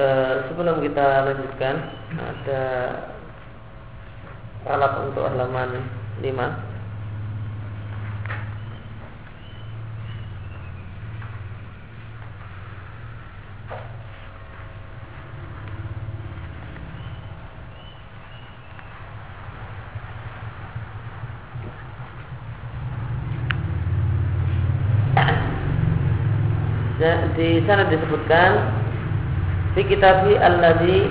Eh, sebelum kita lanjutkan ada ralat untuk halaman 5 Dan di sana disebutkan fi kitabi alladhi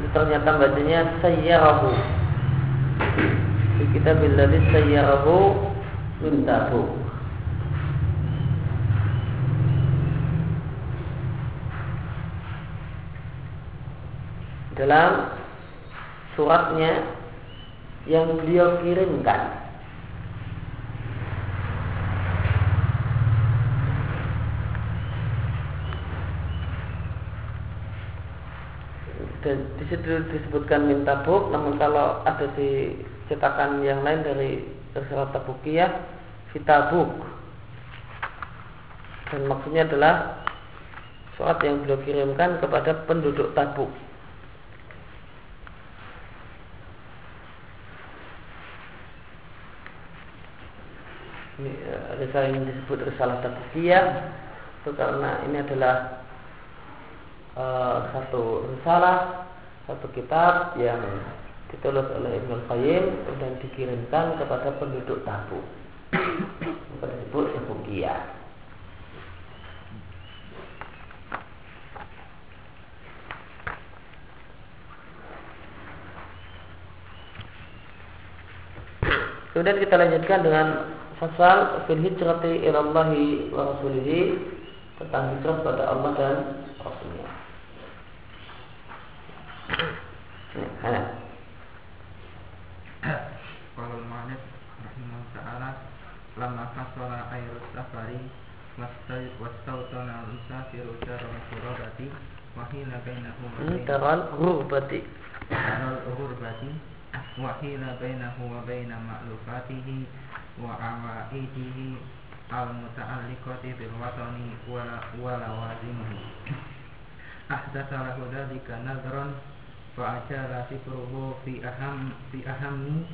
itu ternyata bacanya sayyarahu. Fi kitabi alladhi sayyarahu mintahu. Dalam suratnya yang beliau kirimkan dan di situ disebutkan minta buk, namun kalau ada di cetakan yang lain dari surat tabukiyah fitabuk dan maksudnya adalah surat yang beliau kirimkan kepada penduduk tabuk. Ini eh, risalah ini disebut risalah tabukiyah itu karena ini adalah uh, satu risalah, satu kitab yang ditulis oleh Ibnu Qayyim dan dikirimkan kepada penduduk Tabuk. Maka disebut Tabukiyah. Kemudian kita lanjutkan dengan fasal fil hijrati ilallahi wa rasulihi tentang hijrah pada Allah dan Rasulnya. Hana. Kalau Malik rahimahullah taala lama hasala air safari wastautana musafiru wa hina bainahu wa Ini bain daral ghurbati. daral ghurbati wa hina bainahu wa baina ma'lufatihi wa awaidihi al muta'alliqati bil watani wa wa lawazimihi ahdatha lahu dhalika nadran fa ajala fikruhu fi aham fi ahammi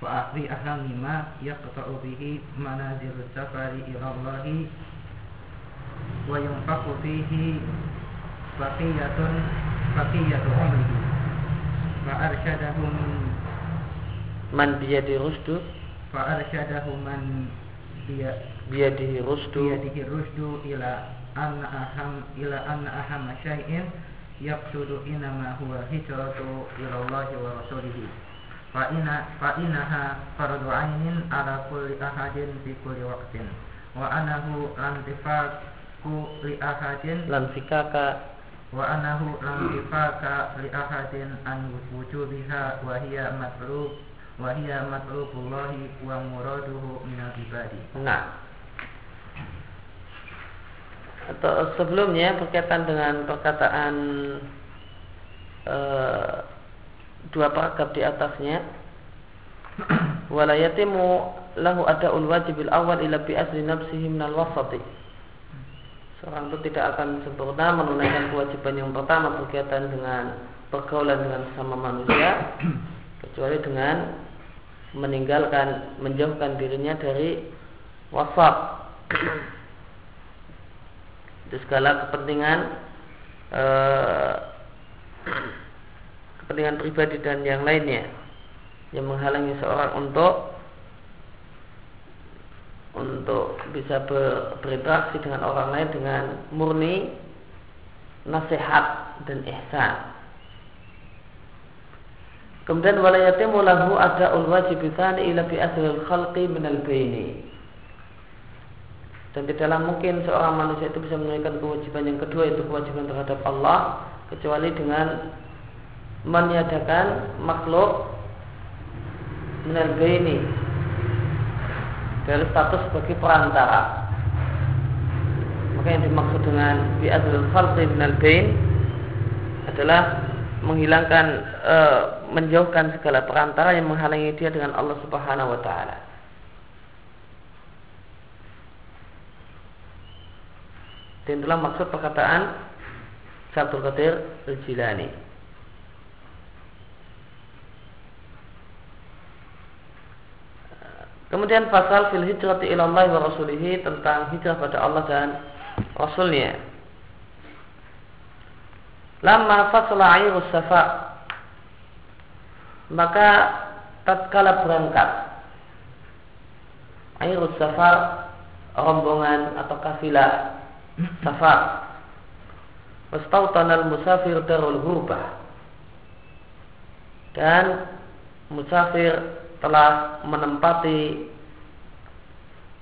fa fi ahammi ma yaqta'u bihi manazil safari ila Allah wa yunfaqu fihi baqiyatun baqiyatu umrihi. Fa arsyadahu min man biyadi rusdu? Fa arsyadahu man biyadihi rusdu. biyadihi rusdu ila anna aham ila anna aham syai'in yaqsudu inama huwa hijratu ila Allah wa rasulih fa inna fa innaha fardu ainin ala kulli ahadin fi kulli waqtin. Wa anahu lantifaku li ahadin lanfikaka. Wa anahu lantifaka li ahadin an wujubiha wa hiya matlub wa hiya matlubullahi wa muraduhu minal ibadi. Nah. Atau sebelumnya berkaitan dengan perkataan uh, dua paragraf di atasnya. Wala yatimu lahu ada'ul wajibil awal ila bi asli nafsihi minal wasati. Seorang itu tidak akan sempurna menunaikan kewajiban yang pertama berkaitan dengan pergaulan dengan sesama manusia kecuali dengan meninggalkan menjauhkan dirinya dari wasap itu segala kepentingan eh, kepentingan pribadi dan yang lainnya yang menghalangi seorang untuk untuk bisa ber, berinteraksi dengan orang lain dengan murni nasihat dan ihsan. Kemudian walayatimu lahu ada wajib tsani ila bi khalqi min al baini. Dan tidaklah mungkin seorang manusia itu bisa menunaikan kewajiban yang kedua itu kewajiban terhadap Allah kecuali dengan meniadakan makhluk baini dari status sebagai perantara. Maka yang dimaksud dengan bi'adul khalqi minal adalah menghilangkan e, menjauhkan segala perantara yang menghalangi dia dengan Allah Subhanahu wa taala. Dan itulah maksud perkataan Syabdul Qadir Al-Jilani. Kemudian pasal fil hijrati ilallah wa rasulihi tentang hijrah pada Allah dan Rasulnya. Lama fasla ayrus safa maka tatkala berangkat ayrus safar rombongan atau kafilah safar wastautanal musafir darul hurbah dan musafir telah menempati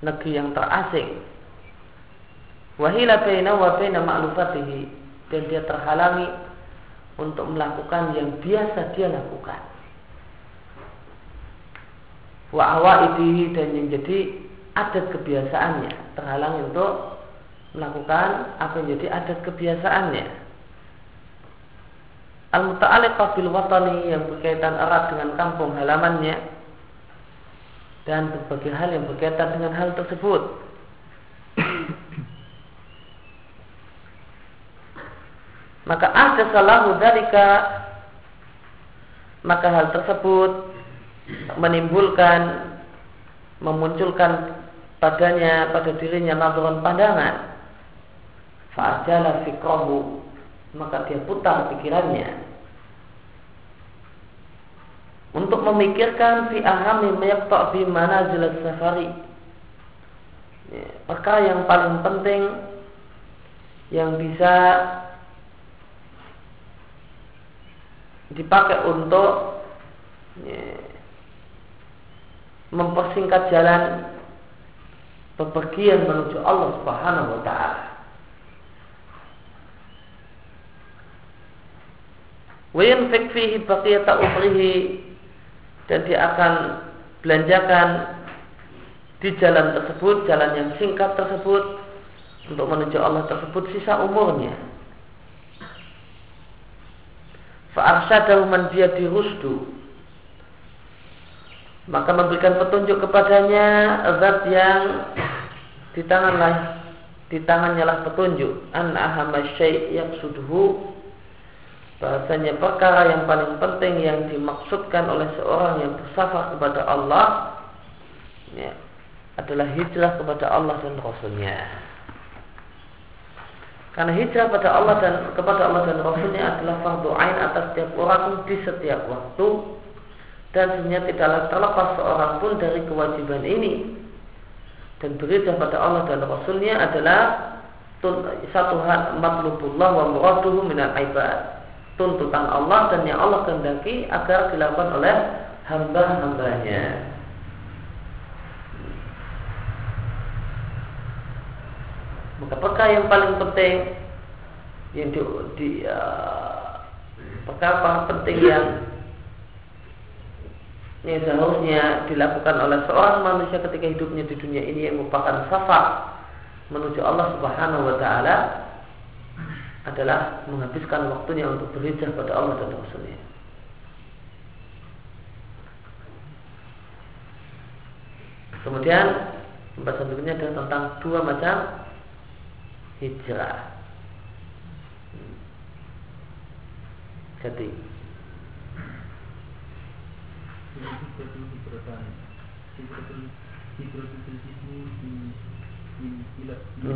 negeri yang terasing. Wahila baina wa baina ma'lufatihi dan dia terhalangi untuk melakukan yang biasa dia lakukan. Wa awaidihi dan yang jadi adat kebiasaannya terhalang untuk melakukan apa yang jadi adat kebiasaannya. Al-muta'alliqah bil watani yang berkaitan erat dengan kampung halamannya dan berbagai hal yang berkaitan dengan hal tersebut. maka ada salahu dalika maka hal tersebut menimbulkan memunculkan padanya pada dirinya nazaran pandangan fa'ajala fikrahu maka dia putar pikirannya untuk memikirkan fi ahami mayaqta fi manazil safari ya, perkara yang paling penting yang bisa dipakai untuk ya, mempersingkat jalan bepergian menuju Allah Subhanahu wa taala. Dan dia akan belanjakan di jalan tersebut, jalan yang singkat tersebut untuk menuju Allah tersebut sisa umurnya. Fa'arsyadahu man di rusdu maka memberikan petunjuk kepadanya zat yang di tangan di tangannya lah petunjuk. An ahama syai' yang suduhu bahasanya perkara yang paling penting yang dimaksudkan oleh seorang yang bersafar kepada Allah ya, adalah hijrah kepada Allah dan Rasulnya. Karena hijrah pada Allah dan kepada Allah dan Rasulnya adalah fardu ain atas setiap orang di setiap waktu. Dan sebenarnya tidaklah terlepas seorang pun dari kewajiban ini. Dan berita pada Allah dan Rasulnya adalah satu hal matlubullah wa muraduhu minal ibad tuntutan Allah dan yang Allah kehendaki agar dilakukan oleh hamba-hambanya. Maka perkara yang paling penting yang di, di uh, perkara penting yang ini seharusnya dilakukan oleh seorang manusia ketika hidupnya di dunia ini yang merupakan safar menuju Allah Subhanahu wa taala adalah menghabiskan waktunya untuk berhijrah pada Allah dan Rasulnya. Kemudian pembahasan berikutnya adalah tentang dua macam hijrah. Jadi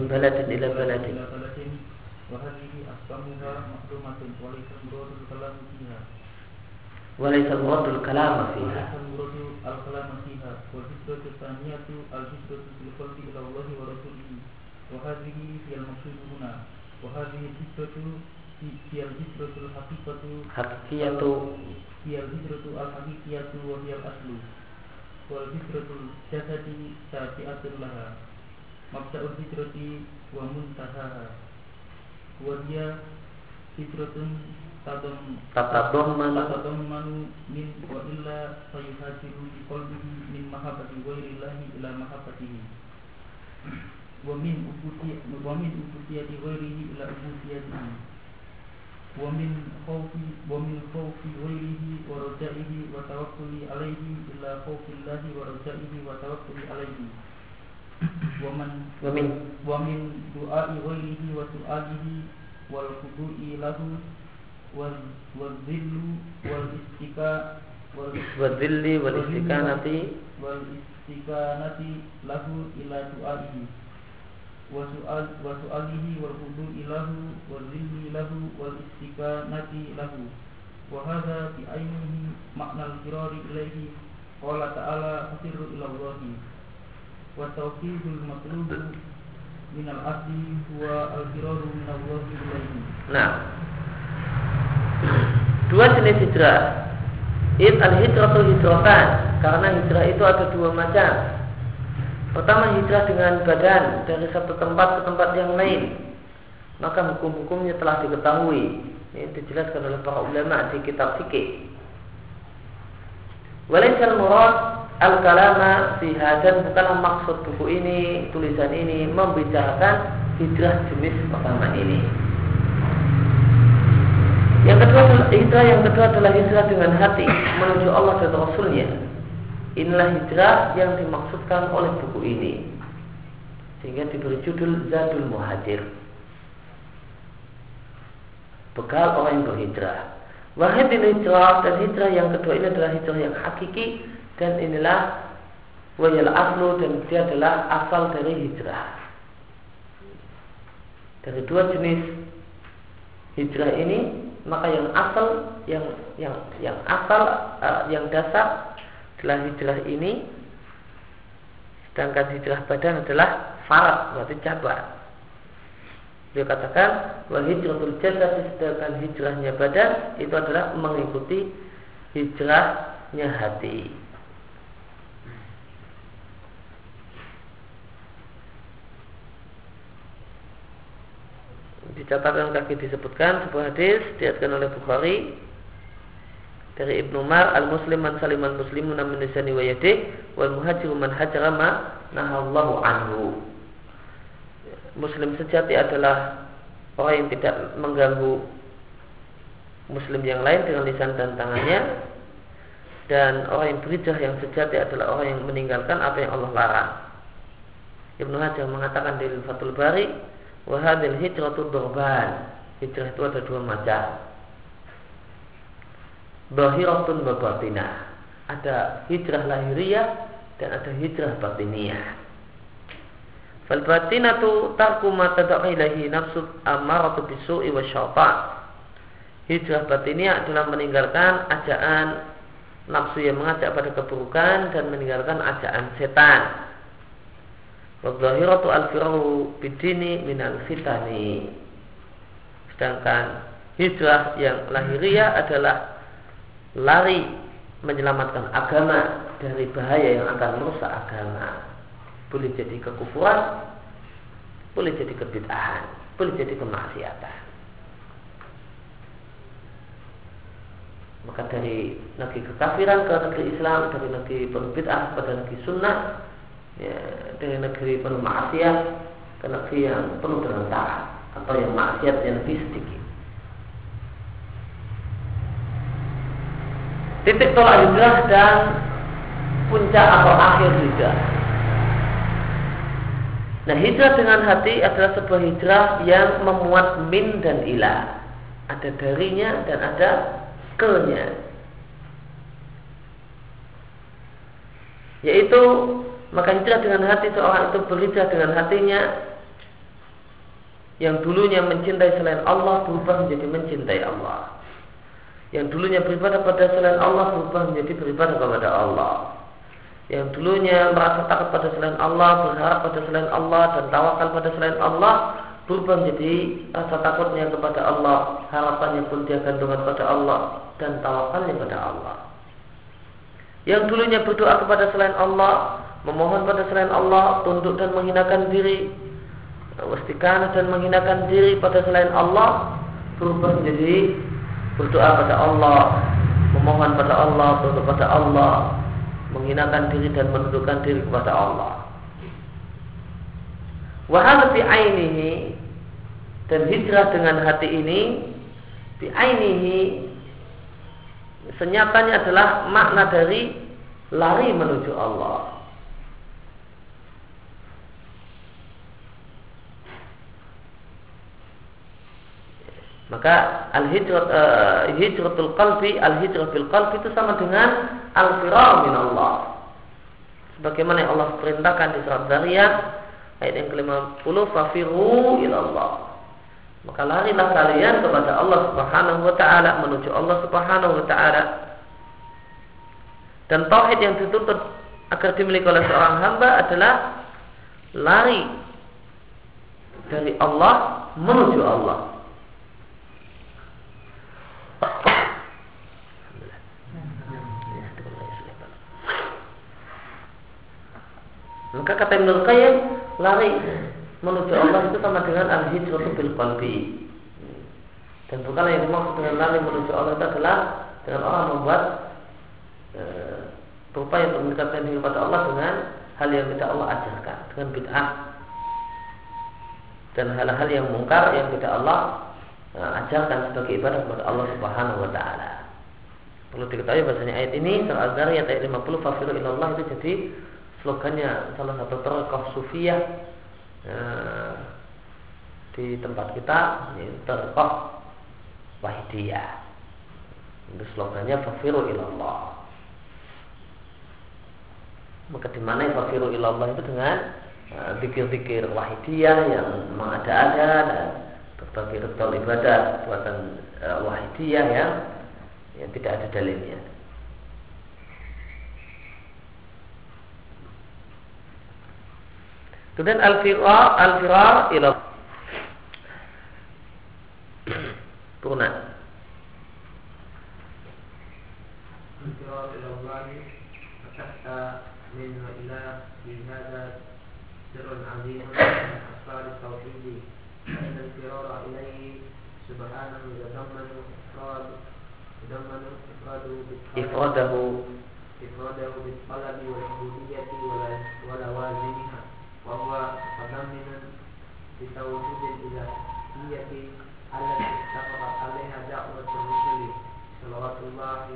baladin. Ila baladin ila baladin wa hadhihi asbamuha makrumatun wa laysa muradul kalam fiha وليس المراد الكلام فيها وليس المراد الكلام فيها والهجرة الثانية الهجرة في القلب إلى الله ورسوله وهذه هي المقصود هنا وهذه الهجرة هي الهجرة الحقيقة حقيقية هي الهجرة الحقيقية وهي الأصل والهجرة الجسد تابعة لها مبدأ الهجرة ومنتهاها وهي هجرة تتضمن تتضمن من وإلا فيهاجر بقلبه من محبة غير الله إلى محبته ومن عبودية ومن عبودية غيره إلى عبوديته ومن خوف ومن خوف غيره ورجائه وتوكل عليه إلى خوف الله ورجائه وتوكل عليه ومن ومن ومن دعاء غيره وسؤاله والخضوع له والذل والاستكاء والذل والاستكانة والاستكانة له إلى دعائه وسؤال وسؤاله والخضوع له والذل له والاستكانة له وهذا بعينه معنى الفرار إليه قال تعالى ففر إلى الله والتوحيد المطلوب من العبد هو الفرار من الله إليه Nah, dua jenis hijrah. It al hijrah hijratan karena hijrah itu ada dua macam. Pertama hijrah dengan badan dari satu tempat ke tempat yang lain. Maka hukum-hukumnya telah diketahui. Ini dijelaskan oleh para ulama di kitab fikih. Walaisal murad al-kalama fiha dan bukanlah maksud buku ini, tulisan ini membicarakan hijrah jenis pertama ini. Yang kedua adalah hijrah yang kedua adalah hijrah dengan hati menuju Allah dan Rasulnya. Inilah hijrah yang dimaksudkan oleh buku ini Sehingga diberi judul Zadul Muhajir Bekal orang yang berhijrah Wahid hijrah dan hijrah yang kedua ini adalah hijrah yang hakiki Dan inilah Wajal aslu dan dia adalah asal dari hijrah. Dari dua jenis hijrah ini maka yang asal yang yang yang asal uh, yang dasar adalah hijrah ini. Sedangkan hijrah badan adalah farat berarti cabang dia katakan bahwa hijratul jasad sedangkan hijrahnya badan itu adalah mengikuti hijrahnya hati di catatan kaki disebutkan sebuah hadis diatkan oleh Bukhari dari Ibnu Umar al muslim man saliman muslimun min lisani wa wal muhajir man hajara ma nahallahu anhu. Muslim sejati adalah orang yang tidak mengganggu muslim yang lain dengan lisan dan tangannya dan orang yang berhijrah yang sejati adalah orang yang meninggalkan apa yang Allah larang. Ibnu Hajar mengatakan di Fathul Bari wahadil hijratu dorban hijrah itu ada dua macam. Bahiratun wa batinah. Ada hijrah lahiriah Dan ada hijrah batiniyah Fal batinatu tarku ma tadaq ilahi nafsu amaratu bisu'i wa syaitan. Hijrah batiniyah adalah meninggalkan ajaan nafsu yang mengajak pada keburukan dan meninggalkan ajakan setan. Wadzahiratu al-firaru bidini minal fitani. Sedangkan hijrah yang lahiriah adalah lari menyelamatkan agama dari bahaya yang akan merusak agama. Boleh jadi kekufuran, boleh jadi kebid'ahan, boleh jadi kemaksiatan. Maka dari negeri kekafiran ke negeri Islam, dari negeri penuh bid'ah pada negeri sunnah, ya, dari negeri penuh maksiat ke negeri yang penuh dengan taat atau yang maksiat yang lebih sedikit. Titik tolak hijrah dan puncak atau akhir hijrah. Nah hijrah dengan hati adalah sebuah hijrah yang memuat min dan ilah. Ada darinya dan ada ke-nya. Yaitu maka hijrah dengan hati seorang itu berhijrah dengan hatinya yang dulunya mencintai selain Allah berubah menjadi mencintai Allah. Yang dulunya beribadah pada selain Allah berubah menjadi beribadah kepada Allah. Yang dulunya merasa takut pada selain Allah, berharap pada selain Allah dan tawakal pada selain Allah berubah menjadi rasa takutnya kepada Allah, harapannya pun dia gantungan pada Allah dan tawakalnya pada Allah. Yang dulunya berdoa kepada selain Allah, memohon pada selain Allah, tunduk dan menghinakan diri, wastikan dan menghinakan diri pada selain Allah, berubah menjadi berdoa pada Allah, memohon pada Allah, tunduk pada Allah, menghinakan diri dan menundukkan diri kepada Allah. Wahal fi ainihi dan hijrah dengan hati ini fi ainihi senyatanya adalah makna dari lari menuju Allah. Maka al hijrat uh, hijratul qalbi al hijratul qalbi itu sama dengan al firar min Allah. Sebagaimana yang Allah perintahkan di surat Zariyat ayat yang ke-50 fafiru ila Allah. Maka larilah kalian kepada Allah Subhanahu wa taala menuju Allah Subhanahu wa taala. Dan tauhid yang dituntut agar dimiliki oleh seorang hamba adalah lari dari Allah menuju Allah. Maka kata Ibnu Qayyim lari menuju Allah itu sama dengan al-hijratu bil qalbi. Dan bukanlah yang dimaksud dengan lari menuju Allah itu adalah dengan orang membuat e, berupaya untuk mendekatkan diri kepada Allah dengan hal yang tidak Allah ajarkan, dengan bid'ah dan hal-hal yang mungkar yang tidak Allah e, ajarkan sebagai ibadah kepada Allah Subhanahu wa taala. Perlu diketahui bahasanya ayat ini Az-Zariyat ayat 50 fafiru ilallah itu jadi slogannya salah satu tokoh sufiah Eh, di tempat kita ini terkoh wahidiyah. Itu slogannya fafiru ilallah. Maka di mana fafiru ilallah itu dengan pikir-pikir uh, wahidiyah yang mengada-ada dan berbagai ritual ibadah buatan uh, wahidiyah yang yang tidak ada dalilnya. Kemudian al-firar al-firar ila Purna. Al-firar ila Allah Fakasta min wa ila Bihada Sirun azim Asfar tawhidi Inna al-firar ilaihi Subhanahu yadammanu Ifrad Yadammanu Ifradu Ifradahu. Ifradahu Bitqalabi wa Ibudiyati wa lawazimiha وهو متضمن لتوحيد الإلهية التي اتفقت عليها دعوة الرسل صلوات الله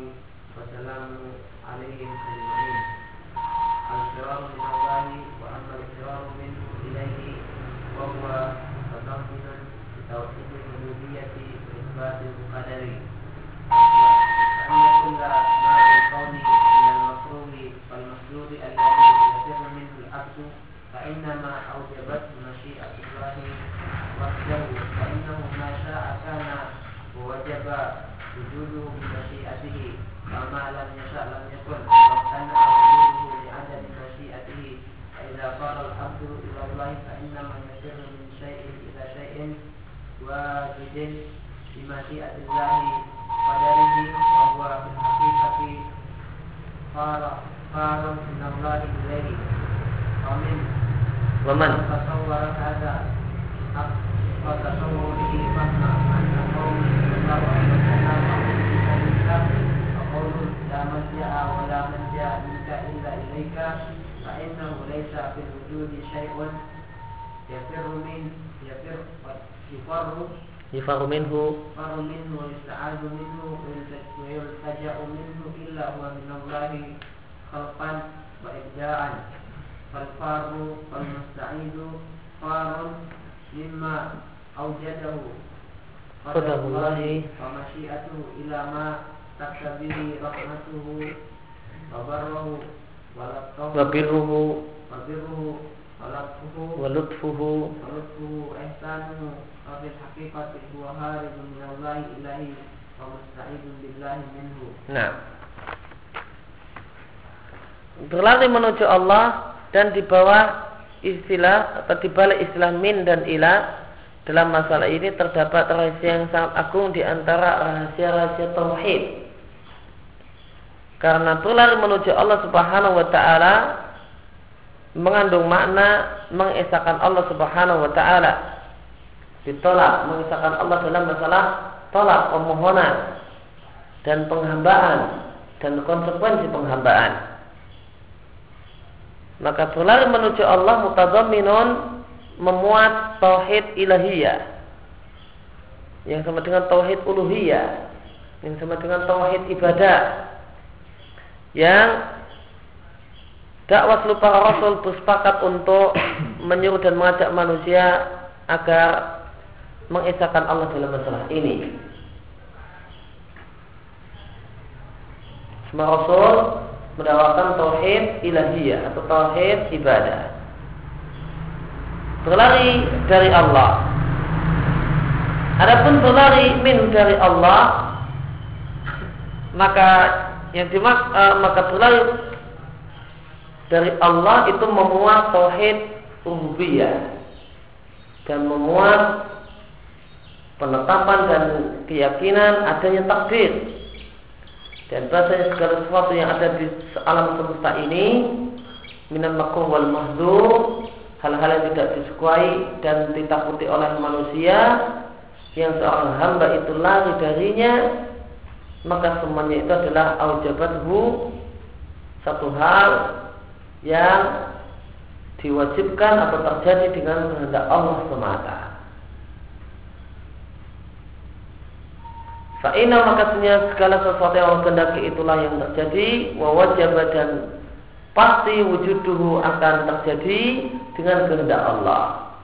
وسلامه عليهم أجمعين الفرار من الله وأما الفرار منه إليه وهو متضمن لتوحيد الربوبية وإثبات القدر فإن كل ما في الكون من المكروه والمسلوب الذي يفر منه العبد فإنما أوجبت مشيئة الله وحده فإنه ما شاء كان ووجب وجوده بمشيئته وما لم يشاء لم يكن وامتنع وجوده لعدم مشيئته فإذا صار العبد إلى الله فإنما يفر من شيء إلى شيء واجد بمشيئة الله قدره وهو في الحقيقة صار صار من الله إليه ومن ومن تصور هذا وتصوره فهم أن قوم صلى الله عليه وسلم وقول لا ملجأ ولا ملجأ منك إلا إليك فإنه ليس في الوجود شيء يفر من يفر يفر يفر منه يفر منه ويستعاذ منه ويلتجأ منه إلا هو من الله خلقا وإبداعا فالفار والمستعيد فار مما أوجده قدر الله ومشيئته إلى ما تقتضيه رحمته وبره ولطفه وبره وبره ولطفه ولطفه ولطفه إحسانه وفي الحقيقة هو هارب من الله إليه ومستعيد بالله منه Nah Berlari menuju Allah dan di bawah istilah atau di balik istilah min dan ilah dalam masalah ini terdapat rahasia yang sangat agung di antara rahasia-rahasia tauhid. Karena berlari menuju Allah Subhanahu wa taala mengandung makna mengesahkan Allah Subhanahu wa taala. Ditolak mengesahkan Allah dalam masalah tolak permohonan dan penghambaan dan konsekuensi penghambaan maka berlari menuju Allah mutadamminun memuat tauhid ilahiyah. Yang sama dengan tauhid uluhiyah. Yang sama dengan tauhid ibadah. Yang dakwah para rasul bersepakat untuk menyuruh dan mengajak manusia agar mengesahkan Allah dalam masalah ini. Semua rasul mendakwakan tauhid ilahiyah atau tauhid ibadah. Berlari dari Allah. Adapun berlari min dari Allah, maka yang dimak uh, maka berlari dari Allah itu memuat tauhid rububiyah dan memuat penetapan dan keyakinan adanya takdir dan bahasanya segala sesuatu yang ada di alam semesta ini minan makruh wal mahdur hal-hal yang tidak disukai dan ditakuti oleh manusia yang seorang hamba itu lari darinya maka semuanya itu adalah aujabathu satu hal yang diwajibkan atau terjadi dengan kehendak Allah semata. Fa'ina makasnya segala sesuatu yang Allah kehendaki itulah yang terjadi wa wajaba dan pasti wujuduhu akan terjadi dengan kehendak Allah.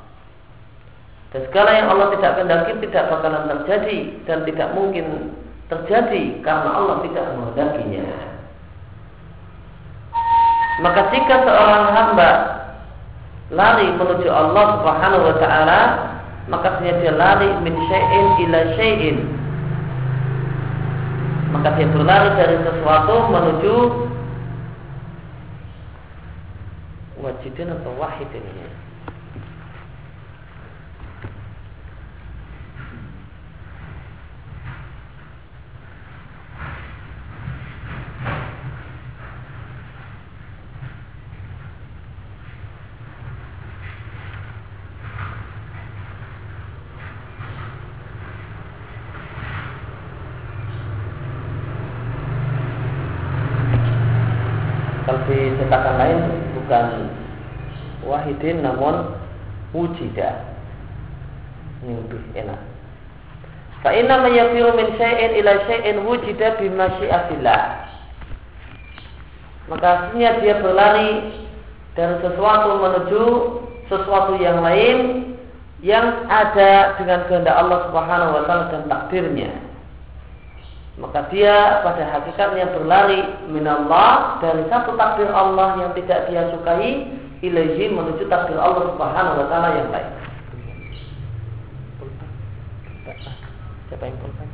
Dan segala yang Allah tidak kehendaki tidak bakalan terjadi dan tidak mungkin terjadi karena Allah tidak menghendakinya. Maka jika seorang hamba lari menuju Allah Subhanahu wa taala, maka dia lari min syai'in ila syai'in maka dia berlari dari sesuatu menuju wajidin atau wahidin ini. di cetakan lain bukan namun wujida ini lebih enak. Fa inna min syai'in ila syai'in wujida bi masyiatillah. Maka aslinya dia berlari dari sesuatu menuju sesuatu yang lain yang ada dengan kehendak Allah Subhanahu wa taala dan takdirnya. Maka dia pada hakikatnya berlari minallah dari satu takdir Allah yang tidak dia sukai ilaihi menuju takdir Allah Subhanahu wa taala yang baik. Siapa yang pulpen?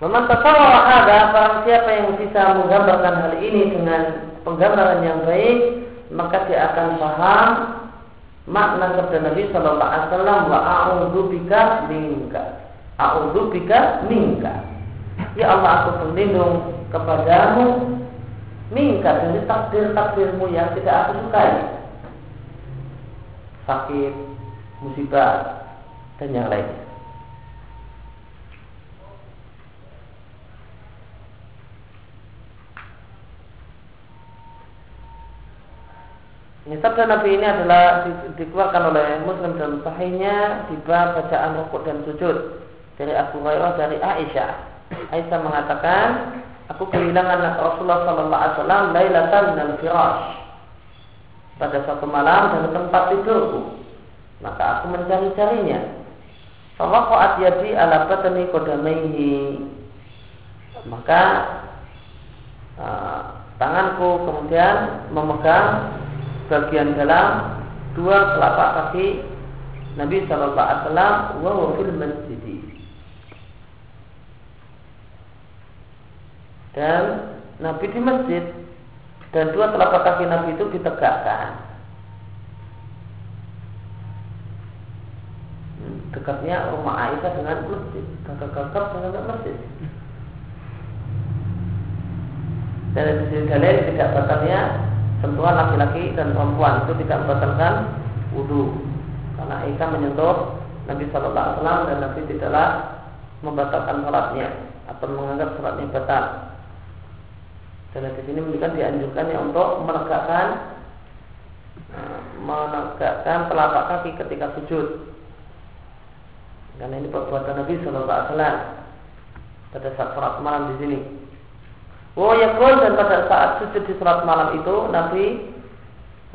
Memang tasawwara ada barang siapa yang bisa menggambarkan hal ini dengan penggambaran yang baik maka dia akan paham makna sabda Nabi Shallallahu Alaihi Wasallam wa a'udzu bika minka. A'udzu bika minka. Ya Allah aku berlindung kepadamu minka dari takdir-takdirmu yang tidak aku sukai. Sakit, musibah, dan yang lainnya. Ini sabda Nabi ini adalah di, dikeluarkan oleh Muslim dalam sahihnya di bab bacaan rukuk dan sujud dari Abu Hurairah dari Aisyah. Aisyah mengatakan, aku kehilangan Rasulullah Sallallahu Alaihi Wasallam lailatan dan firash pada suatu malam dari tempat tidurku. Maka aku mencari-carinya. Fawaqa'at yadi ala batani kodamaihi. Maka uh, tanganku kemudian memegang bagian dalam dua telapak kaki Nabi Shallallahu Alaihi Wasallam wa fil masjid dan Nabi di masjid dan dua telapak kaki Nabi itu ditegakkan. Hmm, dekatnya rumah Aisyah dengan masjid kakak-kakak dengan masjid. Dan di sini dalil tidak batalnya sentuhan laki-laki dan perempuan itu tidak membatalkan wudhu karena Aisyah menyentuh Nabi Shallallahu Alaihi Wasallam dan Nabi tidaklah membatalkan sholatnya atau menganggap sholatnya batal. Dan di sini menunjukkan dianjurkannya untuk menegakkan eh, menegakkan telapak kaki ketika sujud. Karena ini perbuatan Nabi Shallallahu Alaihi Wasallam pada saat sholat malam di sini. Oh ya dan pada saat sujud di sholat malam itu Nabi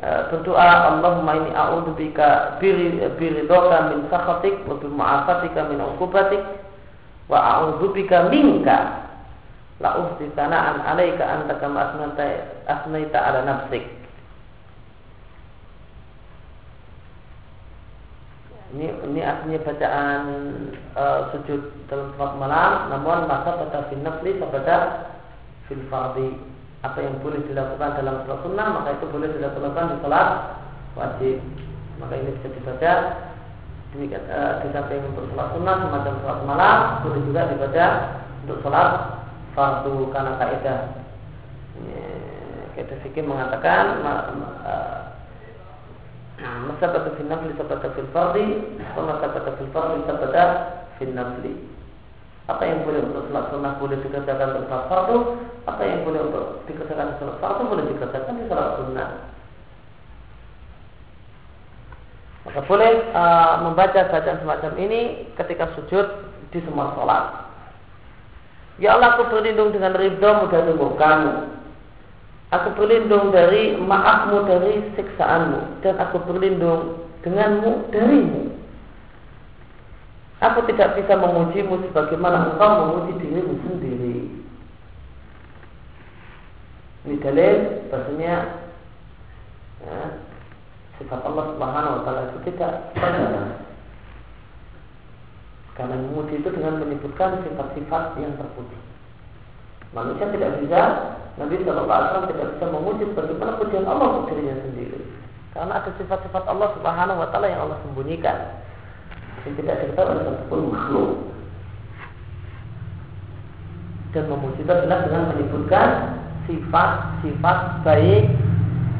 e, berdoa Allahumma ini a'udzubika biridoka min sakhatik wa bimu'afatika min uqubatik wa a'udzubika minka la uhdi sana'an alaika anta kama asnaita ala nafsik. Ini ini aslinya bacaan uh, sujud dalam sholat malam namun masa pada fin nafli pada fil fardi. Apa yang boleh dilakukan dalam sholat sunnah maka itu boleh dilakukan di sholat wajib. Maka ini bisa dibaca demikian uh, di samping untuk sholat sunnah semacam sholat malam boleh juga dibaca untuk sholat fardu. Karena kaidah kaidah fikih mengatakan uh, masa pada fil nafli sabata fil fardi masa pada fil fardi sabata fil nafli apa yang boleh untuk sholat sunnah boleh dikerjakan untuk sholat fardu? Apa yang boleh untuk dikerjakan di sholat fardu boleh dikerjakan di sholat sunnah. Maka boleh uh, membaca bacaan semacam ini ketika sujud di semua sholat. Ya Allah aku berlindung dengan ridhamu dari murkamu Aku berlindung dari maafmu dari siksaanmu. Dan aku berlindung denganmu darimu Aku tidak bisa memujimu sebagaimana engkau memuji dirimu sendiri. Ini dalil bahasanya ya, sifat Allah Subhanahu wa taala itu tidak benar. Karena memuji itu dengan menyebutkan sifat-sifat yang terpuji. Manusia tidak bisa, Nabi Wasallam tidak bisa memuji sebagaimana pujian Allah untuk dirinya sendiri. Karena ada sifat-sifat Allah Subhanahu Wa Taala yang Allah sembunyikan yang tidak diketahui oleh satupun makhluk. Dan memuji itu adalah dengan menyebutkan sifat-sifat baik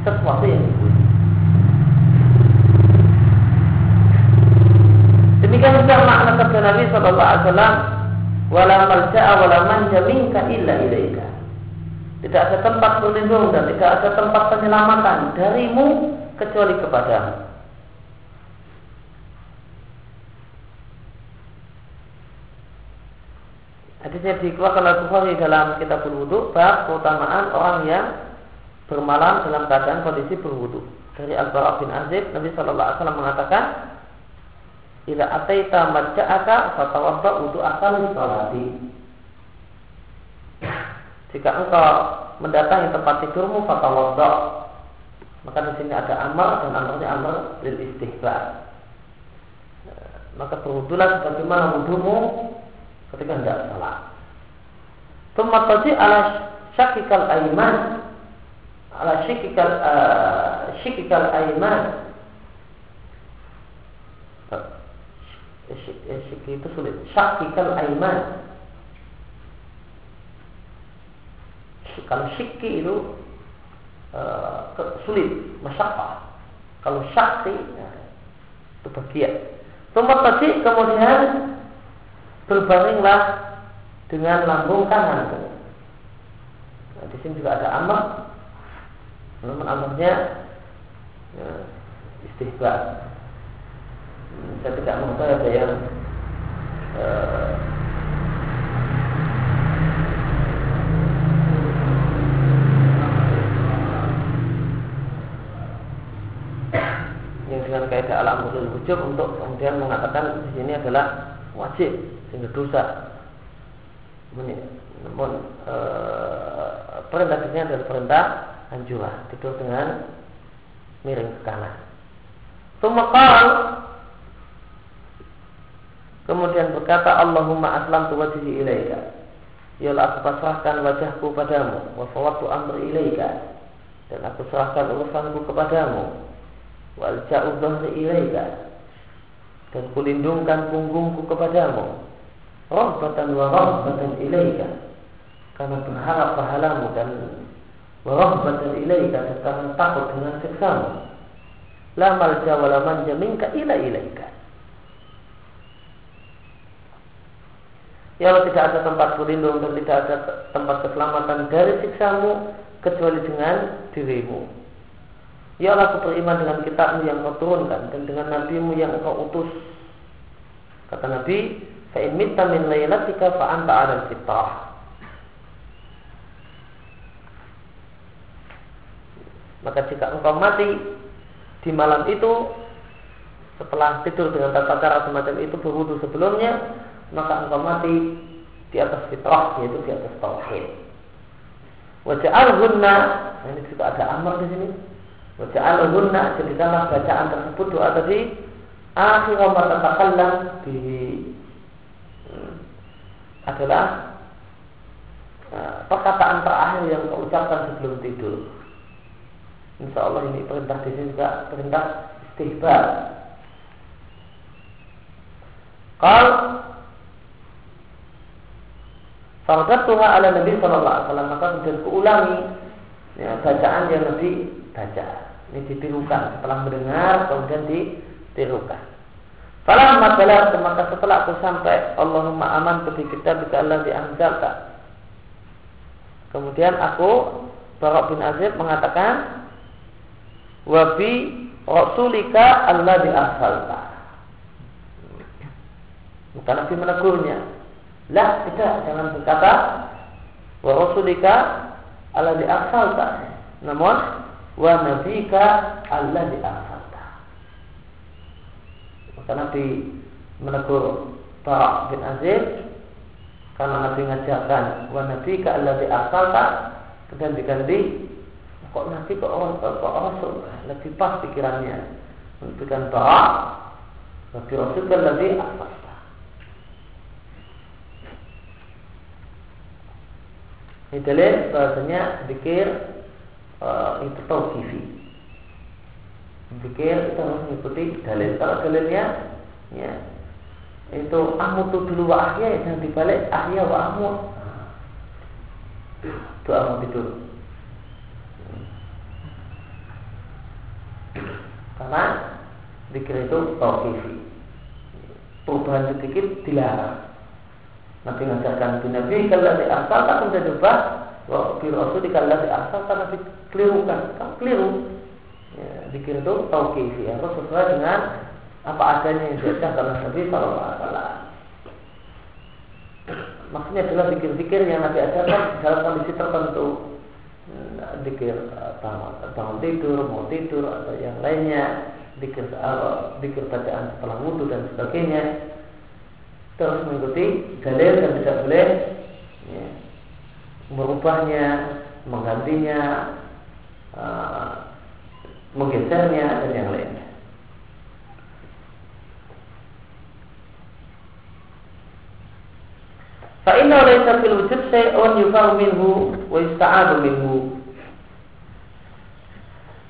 sesuatu yang dipuji. Demikian juga makna sabda Nabi Shallallahu Alaihi Wasallam, "Wala malja'a wala manja minka illa ilaika." Tidak ada tempat berlindung dan tidak ada tempat penyelamatan darimu kecuali kepadamu. Hadisnya dikeluarkan oleh Bukhari dalam kitab berwudu bab keutamaan orang yang bermalam dalam keadaan kondisi berwudu. Dari Al-Bara bin Azib, Nabi Wasallam mengatakan, "Ila ataita maja'aka fatawadda wudu akal salati." Jika engkau mendatangi tempat tidurmu fatawadda, maka di sini ada amar dan amarnya amar lil istihbar. Maka berwudulah sebagaimana wudumu ketika hendak salat. Thumma taji ala syakikal aiman. Ala syikikal uh, syikikal aiman. Syiki itu sulit. Syakikal aiman. Kalau syiki itu uh, sulit. Masyakah. Kalau syakti ya, Itu bagian. Tempat tadi kemudian Berbaringlah Dengan lambung kanan. Nah, Di sini juga ada amak. Namun amaknya ya, Istihbar saya tidak mengetahui ada yang uh, yang dengan kaidah alam usul wujud untuk kemudian mengatakan di sini adalah wajib sehingga dosa. Namun e, perintah ini adalah perintah anjuran tidur dengan miring ke kanan. Tumakal Kemudian berkata Allahumma aslam tu wajhi ilaika. Yalah aku pasrahkan wajahku padamu. Wa fawatu amri ilaika. Dan aku serahkan urusanku kepadamu. Wal ja'u dhahri ilaika. Dan kulindungkan punggungku kepadamu. Rahbatan wa rahbatan ilaika. Karena berharap pahalamu dan wa rahbatan ilaika. Karena takut dengan siksamu. La malja wa la manja minka ila ilaika. Ya Allah tidak ada tempat berlindung dan tidak ada tempat keselamatan dari siksamu kecuali dengan dirimu. Ya Allah aku beriman dengan kitabmu yang kau turunkan dan dengan nabimu yang kau utus. Kata Nabi, fa'in mitta min laylatika fa'anta ala fitrah. Maka jika engkau mati di malam itu setelah tidur dengan tata cara semacam itu berwudu sebelumnya maka engkau mati di atas fitrah yaitu di atas tauhid. Waja'alhunna ini juga ada amar di sini. Waja'alhunna jadikanlah bacaan tersebut doa tadi akhir ma di adalah uh, perkataan terakhir yang kau ucapkan sebelum tidur. Insya Allah ini perintah di sini juga perintah istihbar. Kalau Tuhan ala Nabi Sallallahu Alaihi Wasallam maka kemudian kuulangi ya, bacaan yang Nabi baca. Ini ditirukan setelah mendengar kemudian ditirukan. Falah makalah maka setelah aku sampai Allahumma aman kebi kita bisa Allah dianjalkan. Kemudian aku Barak bin Azib mengatakan Wabi Rasulika Allah diasalta. Maka Nabi menegurnya lah tidak jangan berkata wa rasulika ala di aksalta. Namun wa nabika alla di. Maka Nabi menegur Bara bin Azib karena Nabi mengajarkan wa nabika alla di aksalta dan diganti kok Nabi kok orang kok Rasul lebih pas pikirannya. Memberikan Bara Nabi Rasul kan lebih aksalta Ini dalil bahasanya zikir uh, itu tauqifi. Zikir itu harus mengikuti dalil. Kalau dalilnya ya itu amutu dulu wa ahya yang dibalik ahya wa amut. Doa mau tidur. Karena zikir itu tauqifi. Perubahan sedikit dilarang. Nabi mengajarkan di Nabi kalau di asal tak menjadi bah Wa di Rasul kalau di asal tak Nabi kelirukan Kamu keliru ya, Dikir itu tauqifi Harus sesuai dengan apa adanya yang diajarkan oleh Nabi Wasallam. Maksudnya adalah dikir-dikir yang Nabi ajarkan dalam kondisi tertentu. Dikir bangun, bangun tidur, mau tidur atau yang lainnya. Dikir, dikir bacaan setelah wudhu dan sebagainya. Terus mengikuti dalil dan tidak boleh ya, merubahnya, menggantinya, uh, menggesernya dan yang lainnya. Fa'inna laysa fil wujud say'un yufahu minhu wa yusta'adu minhu.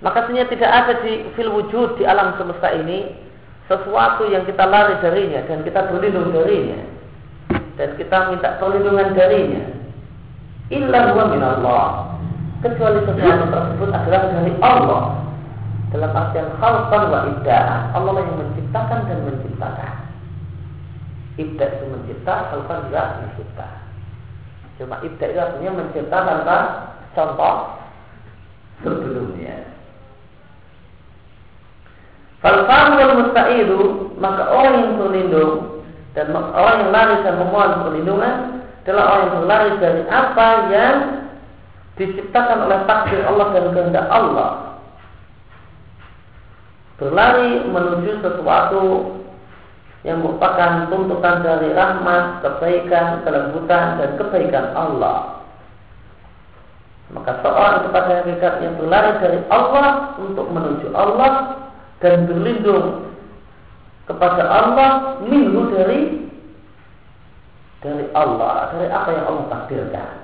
Maka tidak ada di fil wujud di alam semesta ini sesuatu yang kita lari darinya dan kita berlindung darinya dan kita minta perlindungan darinya illa huwa min Allah kecuali sesuatu tersebut adalah dari Allah dalam artian khalqan wa ibda'an Allah yang menciptakan dan menciptakan. Ibda itu mencipta khalqan juga mencipta. Cuma ibda itu artinya mencipta tanpa contoh sebelumnya. Falfahu wal musta'idu maka orang yang berlindung dan orang yang lari dan memohon perlindungan adalah orang yang berlari dari apa yang diciptakan oleh takdir Allah dan kehendak Allah. Berlari menuju sesuatu yang merupakan tuntutan dari rahmat, kebaikan, kelembutan, dan kebaikan Allah. Maka seorang itu pada hakikatnya berlari dari Allah untuk menuju Allah dan berlindung kepada Allah minhu dari dari Allah, dari apa yang Allah takdirkan. Hmm,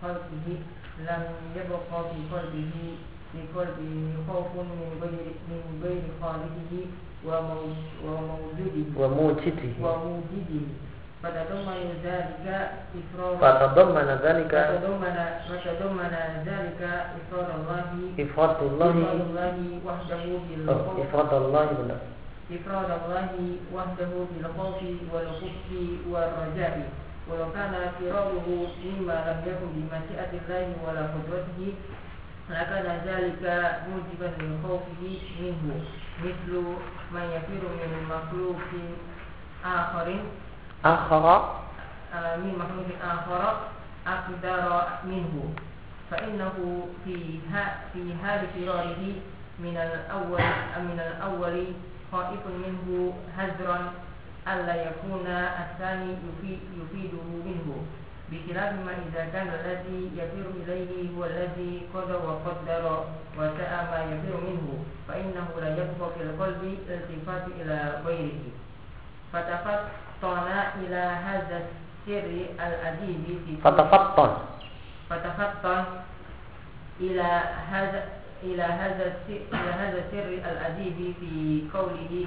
وخلقه لم يبقى في قلبه في قلبه خوف من غير من غير خالقه وموجوده وموجده. وموجده. فتضمن ذلك إفراد فتضمن ذلك فتضمن فتضمن ذلك إفراد الله إفراد الله. إفراد الله وحده بالخوف إفراد الله إفراد الله وحده بالخوف والخوف والرجاء. ولو كان فراده مما لم يكن بمشيئة الله ولا قدرته لكان ذلك موجبا لخوفه منه مثل ما يفر من مخلوق آخر. آخر؟ من مخلوق آخر أقدر منه. فإنه في في حال فراره من الأول من الأول خائف منه هزرا. ألا يكون الثاني يفيده منه بخلاف ما إذا كان الذي يفر إليه هو الذي قدر وقدر وشاء ما يفر منه فإنه لا يبقى في القلب التفات إلى غيره. فتفطن إلى هذا السر الأديب في فتفطن. فتفطن إلى هذا إلى هذا السر إلى هذا السر الأديب في قوله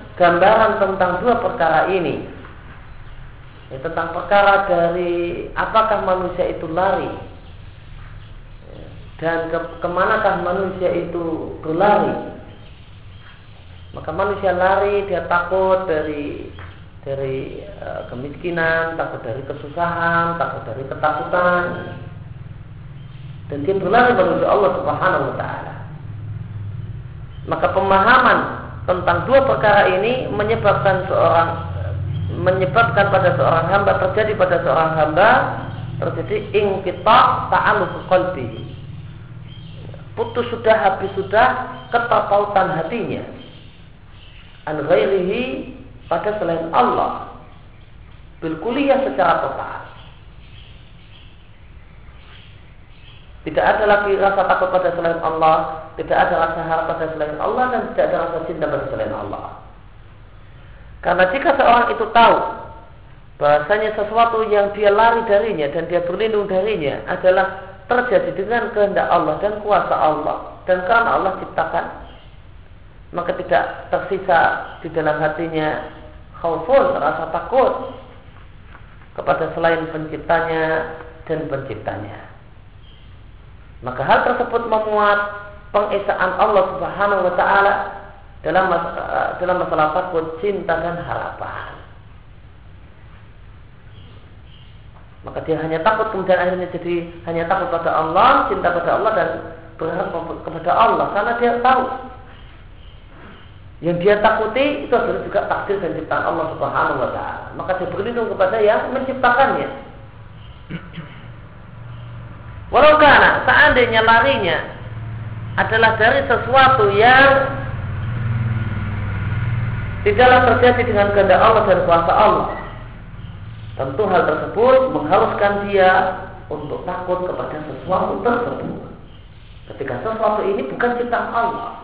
gambaran tentang dua perkara ini ya, tentang perkara dari apakah manusia itu lari dan ke, ke manakah manusia itu berlari maka manusia lari, dia takut dari dari uh, kemiskinan, takut dari kesusahan, takut dari ketakutan. Dan dia berlari menuju Allah Subhanahu wa taala. Maka pemahaman tentang dua perkara ini menyebabkan seorang menyebabkan pada seorang hamba terjadi pada seorang hamba terjadi ingkita ta'alluq qalbi. Putus sudah habis sudah keterpautan hatinya an ghairihi pada selain Allah bil secara total. Tidak ada lagi rasa takut pada selain Allah, tidak ada rasa harap pada selain Allah dan tidak ada rasa cinta pada selain Allah. Karena jika seorang itu tahu bahasanya sesuatu yang dia lari darinya dan dia berlindung darinya adalah terjadi dengan kehendak Allah dan kuasa Allah dan karena Allah ciptakan maka tidak tersisa di dalam hatinya khaufun rasa takut kepada selain penciptanya dan penciptanya maka hal tersebut memuat pengesaan Allah Subhanahu wa taala dalam masalah, dalam masalah takut cinta dan harapan maka dia hanya takut kemudian akhirnya jadi hanya takut pada Allah cinta pada Allah dan berharap kepada Allah karena dia tahu yang dia takuti itu adalah juga takdir dan ciptaan Allah Subhanahu wa taala. Maka dia berlindung kepada yang menciptakannya. Walau karena seandainya larinya adalah dari sesuatu yang tidaklah terjadi dengan kehendak Allah dan kuasa Allah. Tentu hal tersebut mengharuskan dia untuk takut kepada sesuatu tersebut. Ketika sesuatu ini bukan ciptaan Allah,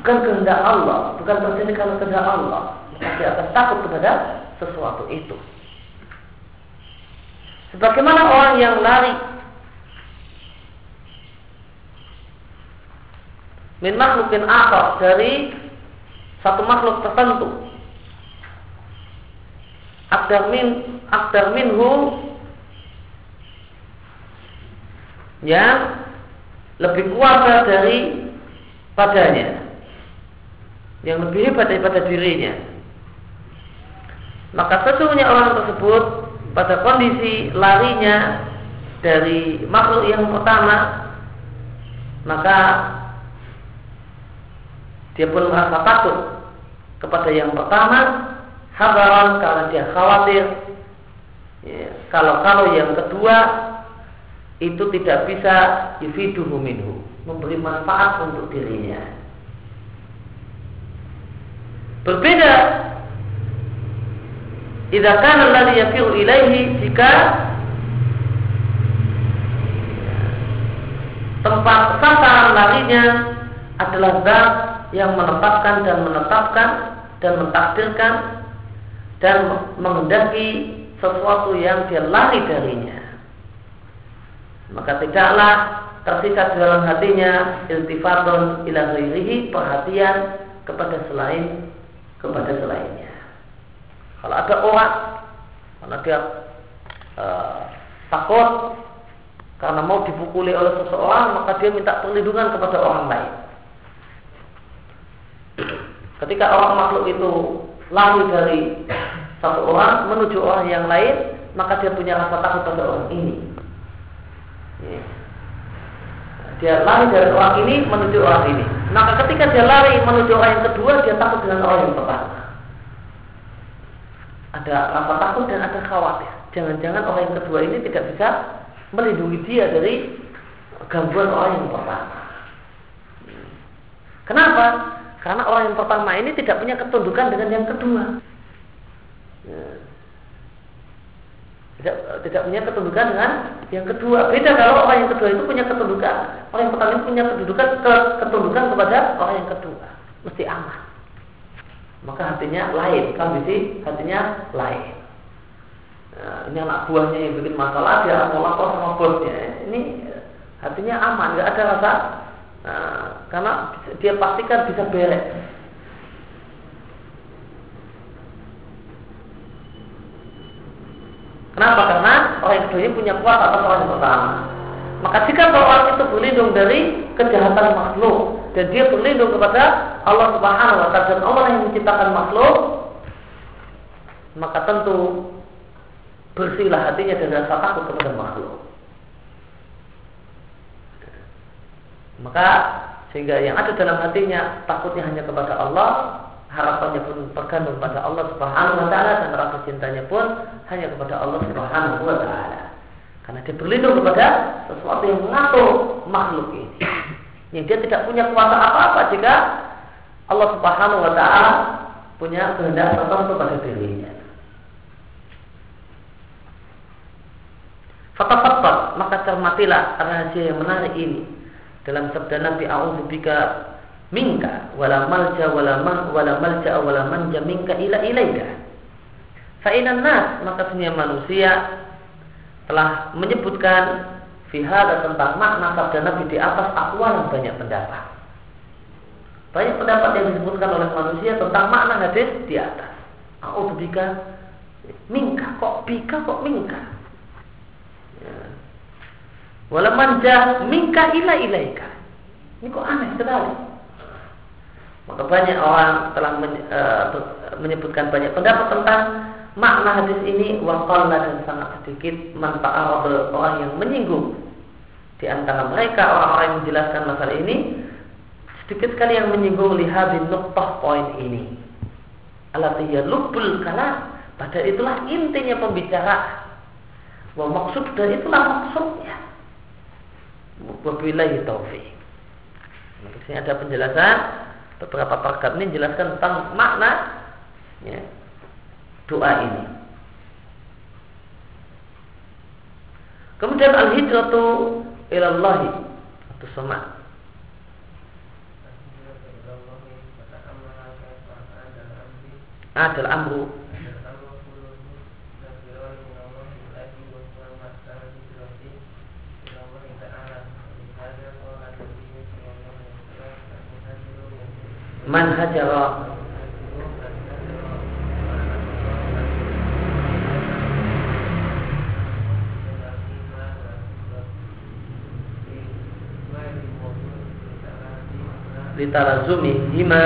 bukan kehendak Allah, bukan terjadi karena kehendak Allah, maka dia akan takut kepada sesuatu itu. Sebagaimana orang yang lari min makhlukin akhar dari satu makhluk tertentu. Akdar min akdar minhu yang lebih kuasa dari padanya. Yang lebih hebat daripada dirinya. Maka sesungguhnya orang tersebut pada kondisi larinya dari makhluk yang pertama maka dia pun merasa takut kepada yang pertama habaran karena dia khawatir. Ya, kalau kalau yang kedua itu tidak bisa yufiduhu minhu memberi manfaat untuk dirinya. Berbeda Idza kana alladhi yafi'u ilaihi jika tempat sasaran larinya adalah zat yang menetapkan dan menetapkan dan mentakdirkan dan menghendaki sesuatu yang dia lari darinya maka tidaklah tersisa di dalam hatinya iltifatun ila ghairihi perhatian kepada selain kepada selainnya. Kalau ada orang karena dia uh, takut karena mau dipukuli oleh seseorang maka dia minta perlindungan kepada orang lain. Ketika orang makhluk itu lari dari satu orang menuju orang yang lain, maka dia punya rasa takut pada orang ini. Dia lari dari orang ini menuju orang ini. Maka ketika dia lari menuju orang yang kedua, dia takut dengan orang yang pertama. Ada rasa takut dan ada khawatir. Jangan-jangan orang yang kedua ini tidak bisa melindungi dia dari gangguan orang yang pertama. Kenapa? Karena orang yang pertama ini tidak punya ketundukan dengan yang kedua. Ya tidak tidak punya ketundukan dengan yang kedua. Beda kalau orang yang kedua itu punya ketundukan. Orang yang pertama punya kedudukan ke, ketundukan kepada orang yang kedua. Mesti aman. Maka hatinya lain. Kondisi hatinya lain. Nah, ini anak buahnya yang bikin masalah dia mau lapor sama bosnya. Ini hatinya aman, nggak ada rasa. Nah, karena dia pastikan bisa beres. Kenapa? Karena orang yang kedua punya kuat atas orang yang pertama. Maka jika orang itu berlindung dari kejahatan makhluk dan dia berlindung kepada Allah Subhanahu wa taala dan Allah yang menciptakan makhluk, maka tentu bersihlah hatinya dari rasa takut kepada makhluk. Maka sehingga yang ada dalam hatinya takutnya hanya kepada Allah harapannya pun tergantung pada Allah Subhanahu wa taala dan rasa cintanya pun hanya kepada Allah Subhanahu wa taala. Karena dia berlindung kepada sesuatu yang mengatur makhluk ini. Yang dia tidak punya kuasa apa-apa jika Allah Subhanahu wa taala punya kehendak tertentu pada dirinya. Fatafattat, maka cermatilah rahasia yang menarik ini dalam sabda Nabi A'udzubika minka wala malja wala man wala malja wala manja minka ila ilaika fa nas maka sebenarnya manusia telah menyebutkan Fihada tentang makna sabda Nabi di atas akwal banyak pendapat. Banyak pendapat yang disebutkan oleh manusia tentang makna hadis di atas. Aku bika mingka kok bika kok mingka. Walau manja mingka ila ilaika. Ini kok aneh sekali. Maka banyak orang telah eh, menyebutkan banyak pendapat tentang makna hadis ini. Wakalla dan sangat sedikit manfaat orang yang menyinggung. Di antara mereka orang-orang yang menjelaskan masalah ini sedikit sekali yang menyinggung lihabin nuktah poin ini. Alatiyah lubul kalam. Pada itulah intinya pembicaraan Wah maksud dan itulah maksudnya Wabillahi taufiq Di sini ada penjelasan beberapa paragraf ini menjelaskan tentang makna ya, doa ini. Kemudian al-hijratu ilallahi atau sama. Adal amru Man hajara litalazumi hima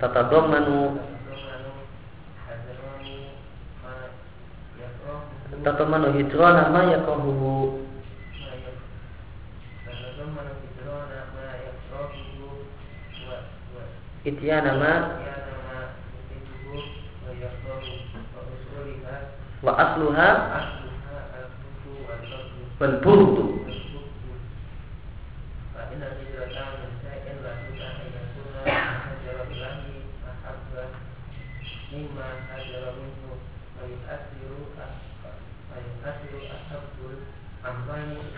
tatadammanu tatadammanu hijrana ma yakrahuhu ityana ma wa asluha wal burdu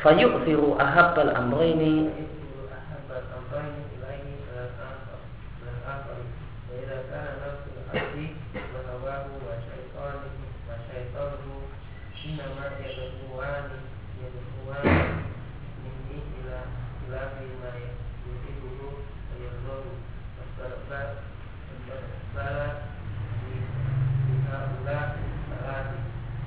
fayu'thiru ahabbal amrayni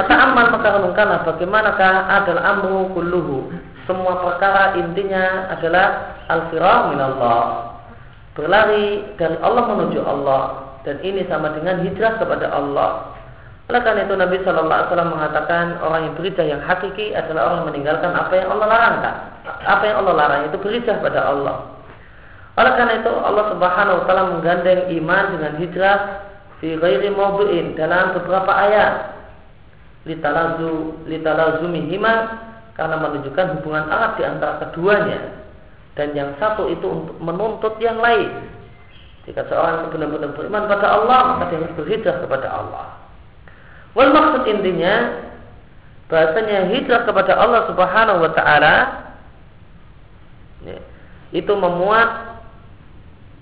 Kata aman maka renungkanlah bagaimanakah adal amru kulluhu. Semua perkara intinya adalah al-firah minallah. Berlari dari Allah menuju Allah dan ini sama dengan hijrah kepada Allah. Oleh karena itu Nabi Shallallahu Alaihi Wasallam mengatakan orang yang berijah yang hakiki adalah orang yang meninggalkan apa yang Allah larangkan. Apa yang Allah larang itu berijah pada Allah. Oleh karena itu Allah Subhanahu Wa Taala menggandeng iman dengan hijrah fi ghairi dalam beberapa ayat litalazu litalazumihima karena menunjukkan hubungan erat di antara keduanya dan yang satu itu untuk menuntut yang lain. Jika seorang benar-benar beriman pada Allah, maka dia harus berhijrah kepada Allah. Wal maksud intinya bahasanya hijrah kepada Allah Subhanahu wa taala ya, itu memuat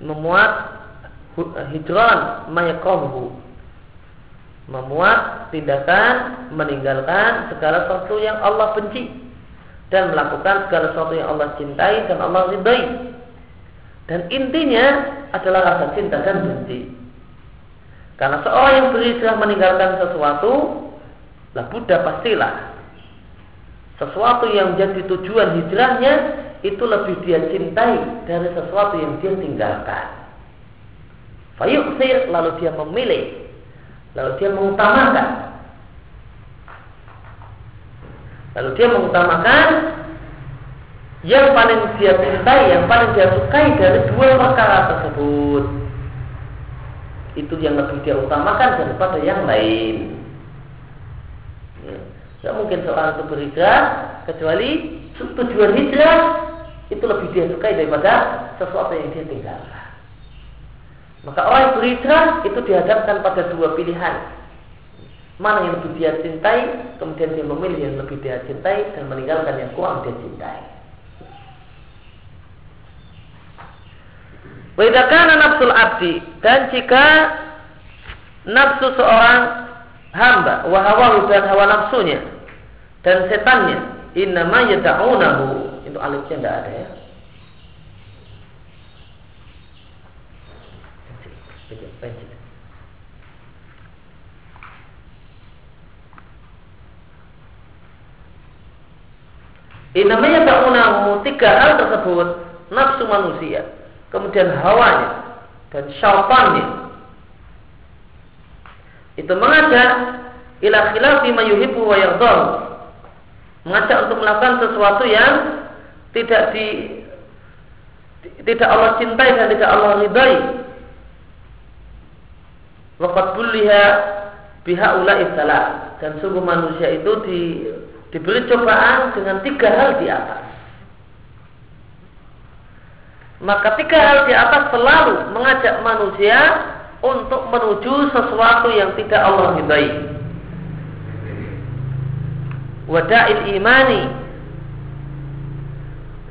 memuat hijran mayakohu memuat tindakan meninggalkan segala sesuatu yang Allah benci dan melakukan segala sesuatu yang Allah cintai dan Allah ridai. Dan intinya adalah rasa cinta dan benci. Karena seorang yang berhijrah meninggalkan sesuatu, lah Buddha pastilah sesuatu yang menjadi tujuan hijrahnya itu lebih dia cintai dari sesuatu yang dia tinggalkan. Fayuksir lalu dia memilih, lalu dia mengutamakan Lalu dia mengutamakan yang paling dia cintai, yang paling dia sukai dari dua perkara tersebut. Itu yang lebih dia utamakan daripada yang lain. Ya. Tidak mungkin seorang itu berhijrah kecuali tujuan hijrah itu lebih dia sukai daripada sesuatu yang dia tinggalkan. Maka orang yang berhijrah itu dihadapkan pada dua pilihan. Mana yang lebih dia cintai, kemudian dia memilih yang lebih dia cintai dan meninggalkan yang kurang dia cintai. Wa nafsul abdi dan jika nafsu seorang hamba wa dan hawa nafsunya dan setannya innama yad'unahu itu alifnya tidak ada ya Inamanya ta'unahu tiga hal tersebut nafsu manusia kemudian hawanya dan syaitannya. Itu mengajak ila khilafi ma yuhibbu wa yardhahu mengajak untuk melakukan sesuatu yang tidak di tidak Allah cintai dan tidak Allah ridai waqad bulliha biha ulai dan sungguh manusia itu di, diberi cobaan dengan tiga hal di atas. Maka tiga hal di atas selalu mengajak manusia untuk menuju sesuatu yang tidak Allah ridai. Wada'il imani.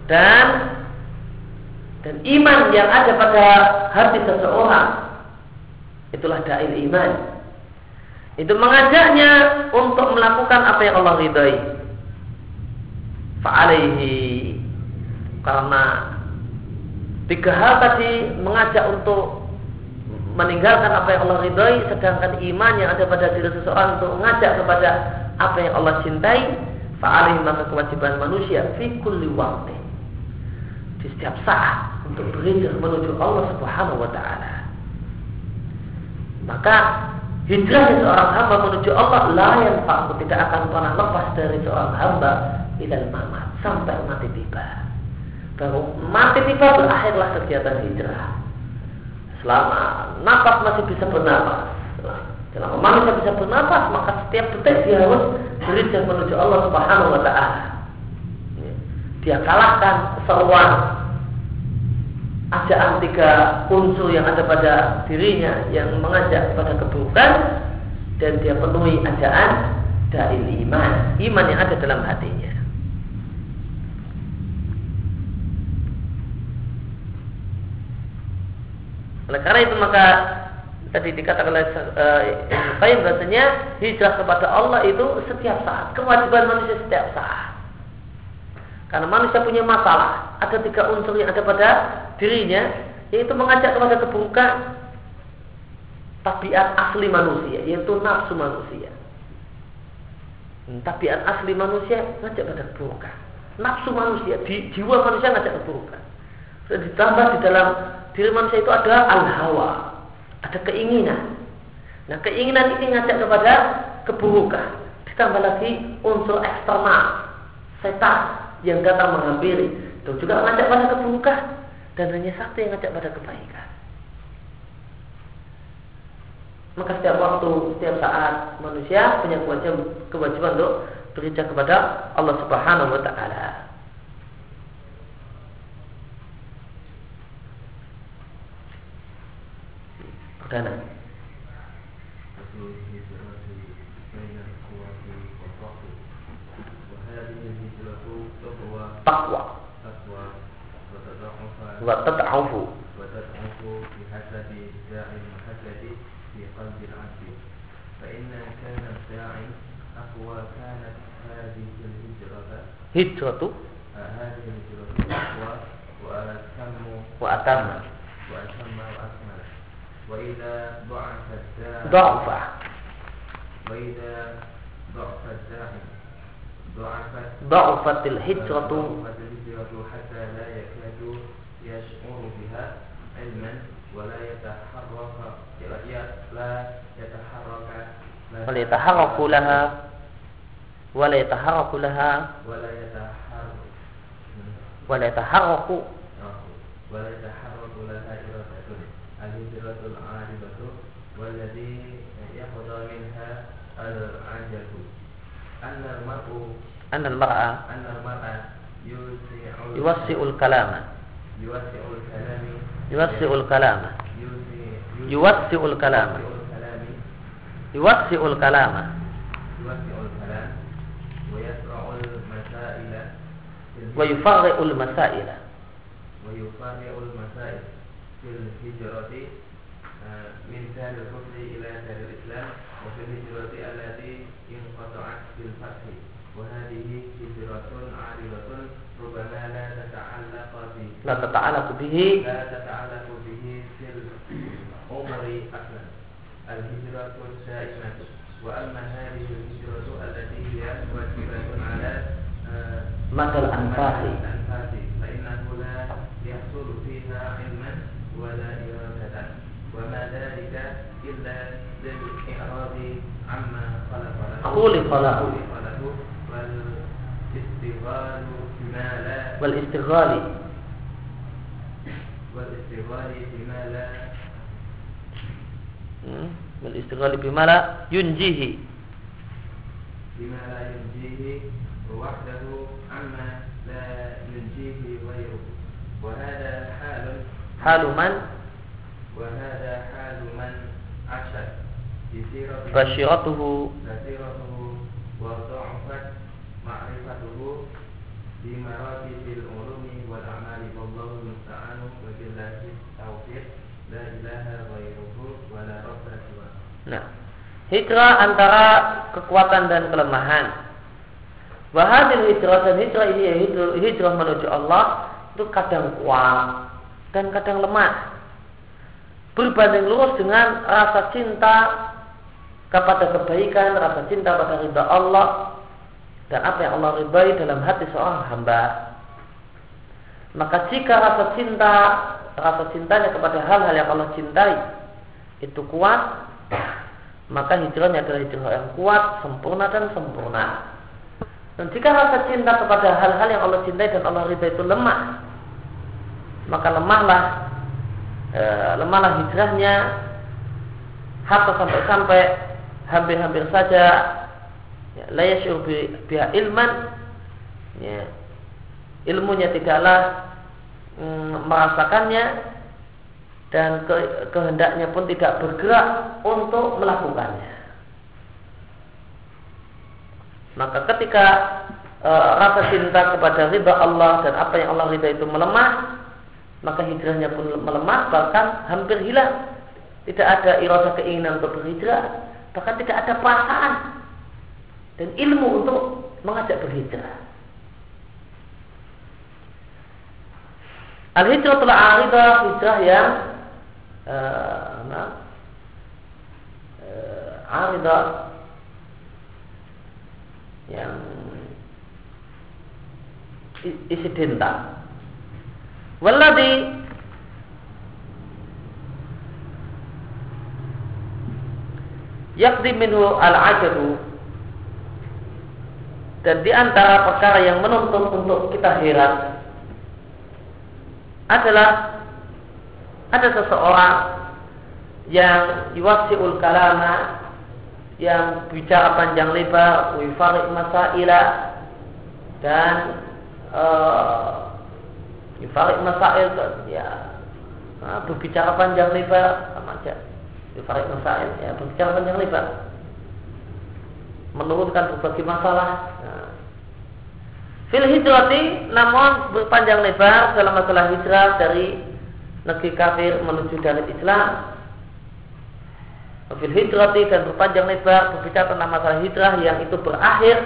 Dan dan iman yang ada pada hati seseorang itulah da'il iman. Itu mengajaknya untuk melakukan apa yang Allah ridai. Fa'alaihi karena Tiga hal tadi mengajak untuk meninggalkan apa yang Allah ridhoi, sedangkan iman yang ada pada diri seseorang untuk mengajak kepada apa yang Allah cintai, fa'alih maka kewajiban manusia fi kulli waktu di setiap saat untuk berhijrah menuju Allah Subhanahu wa taala. Maka hijrah seorang hamba menuju Allah la yang tidak akan pernah lepas dari seorang hamba ilal mamat sampai mati tiba baru mati tiba berakhirlah kegiatan hijrah. Selama nafas masih bisa bernapas, selama manusia bisa bernapas, maka setiap detik dia harus berhijrah menuju Allah Subhanahu Wa Taala. Dia kalahkan seruan ajaan tiga unsur yang ada pada dirinya yang mengajak kepada keburukan dan dia penuhi ajaan dari iman, iman yang ada dalam hatinya. Oleh karena itu maka tadi dikatakan oleh uh, Ibnu bahasanya hijrah kepada Allah itu setiap saat, kewajiban manusia setiap saat. Karena manusia punya masalah, ada tiga unsur yang ada pada dirinya, yaitu mengajak kepada keburukan tabiat asli manusia, yaitu nafsu manusia. Hmm, tabiat asli manusia ngajak pada keburukan. Nafsu manusia, di, jiwa manusia ngajak keburukan. Dan ditambah di dalam diri manusia itu ada al-hawa, ada keinginan. Nah, keinginan ini ngajak kepada keburukan. Ditambah lagi unsur eksternal, setan yang datang menghampiri. Itu juga ngajak pada keburukan. Dan hanya satu yang ngajak pada kebaikan. Maka setiap waktu, setiap saat manusia punya kewajiban, kewajiban untuk bekerja kepada Allah Subhanahu wa taala. dana تقوى وتضعف وتضعف بحسب الداعي المحدد في قلب العبد فإن كان الداعي أقوى كانت هذه الهجرة هجرة هذه الهجرة أقوى وأتم وأتم وأتم وأكمل وإذا ضعف الداعي ضعف وإذا ضعف الداعي ضعفت الهجرة. حتى لا يكاد يشعر بها علما ولا يتحرك لا يتحرك ولا يتحرك لها. ولا يتحرك لها. ولا يتحرك ولا يتحرك ولا يتحرك لها إرادة الهجرة العارضة والذي يحظى منها العجل. أن المرء أن المرأة أن المرأة يوسع الكلام. يوسع الكلام. يوسع الكلام. يوسع الكلام. يوسع الكلام يوسع الكلام ويسرع المسائل. ويفرع المسائل ويفرع المسائل في الهجرة. Masail fil hijrati min daril kufri ila daril islam wa fil hijrati allati inqata'at bil fathi wa hadhihi hijratun 'aridatun rubama la tata'allaqu bihi la tata'allaqu bihi la tata'allaqu bihi fil umri aslan al hijratu sa'imatu wa amma hadhihi al hijratu allati hiya wajibatun 'ala madal anfasi anfasi fa innahu la yahsulu fiha ilman wa la iradatan wa ma dhalika illa lil i'radi amma khalaqa lahu khuliqa lahu khuliqa lahu wal istighalu bima la wal istighali wal وهذا حال من عشت بسيرته bashiratuhu بصيرته وضعفت معرفته بمراتب العلوم والأعمال والله المستعان وبالله التوفيق لا إله غيره ولا رب سواه Nah, hijrah antara kekuatan dan kelemahan. Wahadil hijrah dan hijrah ini ya hijrah, hijrah menuju Allah itu kadang kuat dan kadang lemah. Berbanding lurus dengan rasa cinta kepada kebaikan, rasa cinta pada ridha Allah dan apa yang Allah ridhai dalam hati seorang hamba. Maka jika rasa cinta, rasa cintanya kepada hal-hal yang Allah cintai itu kuat, maka hijrahnya adalah hijrah yang kuat, sempurna dan sempurna. Dan jika rasa cinta kepada hal-hal yang Allah cintai dan Allah ridha itu lemah, maka lemahlah e, lemahlah hijrahnya hatta sampai-sampai hampir-hampir saja ya, la yasyur bi, biha ilman ya, ilmunya tidaklah mm, merasakannya dan ke, kehendaknya pun tidak bergerak untuk melakukannya. Maka ketika e, rasa cinta kepada ridha Allah dan apa yang Allah ridha itu melemah, maka hijrahnya pun melemah bahkan hampir hilang. Tidak ada irasa keinginan untuk berhijrah, bahkan tidak ada perasaan dan ilmu untuk mengajak berhijrah. Al-hijrah telah aridah hijrah yang uh, nah, uh, aridah yang isidental. Walladhi. Yakdi minhu al-ajadu. Dan di antara perkara yang menuntut untuk kita heran adalah ada seseorang yang yuwasiul kalama yang bicara panjang lebar wifarik masaila dan uh, wifarik masail ya. Nah, berbicara panjang lebar sama aja. Wifarik masail ya berbicara panjang lebar. Menurunkan berbagai masalah. Nah. fil hijrati namun berpanjang lebar dalam masalah hijrah dari negeri kafir menuju dari Islam. Fil hijrati dan berpanjang lebar berbicara tentang masalah hijrah yang itu berakhir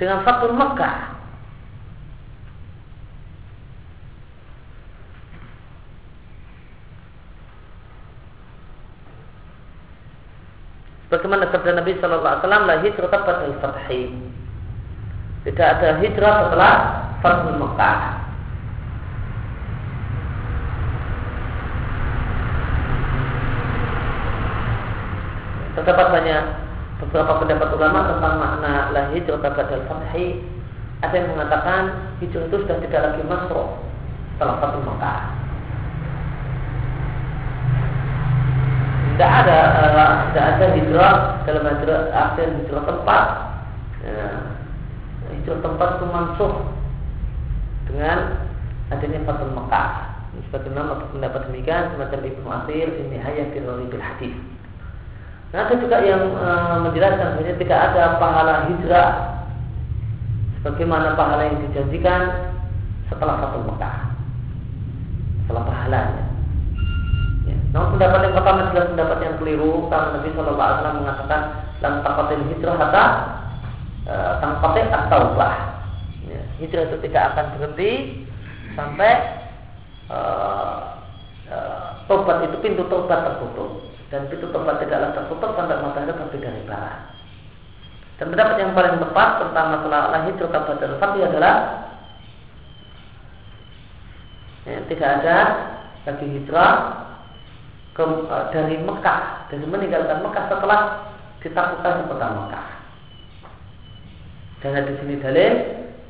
dengan Fatul Mekah. Bagaimana sabda Nabi Shallallahu Alaihi Wasallam la hijrah pada fathi Tidak ada hijrah setelah Fatul Mekah. Terdapat banyak beberapa pendapat ulama tentang makna la hijrah pada fathi Ada yang mengatakan hijrah itu sudah tidak lagi masuk setelah satu Mekah. Tidak ada uh, tidak ada hijrah dalam hijrah akhir hijrah tempat. Ya, hijrah tempat itu mansuh dengan adanya Fatul Mekah. Sebagaimana pendapat demikian semacam Ibnu Athir ini hayat bil hadis. Nah, ada juga yang e, menjelaskan bahwa tidak ada pahala hijrah sebagaimana pahala yang dijanjikan setelah satu Mekah. Setelah pahalanya. Namun pendapat yang pertama adalah pendapat yang keliru karena Nabi Shallallahu Alaihi Wasallam mengatakan dalam taqatil hijrah kata e, tangkatil at-taubah. Ya. Hijrah itu tidak akan berhenti sampai e, e, tobat itu pintu tobat tertutup dan pintu tobat tidaklah tertutup sampai matahari terbit dari barat. Dan pendapat yang paling tepat tentang masalah lahir kabar dan fatih adalah ya, tidak ada lagi hijrah ke, e, dari Mekah dan meninggalkan Mekah setelah ditaklukkan kota Mekah. Dan di sini dalil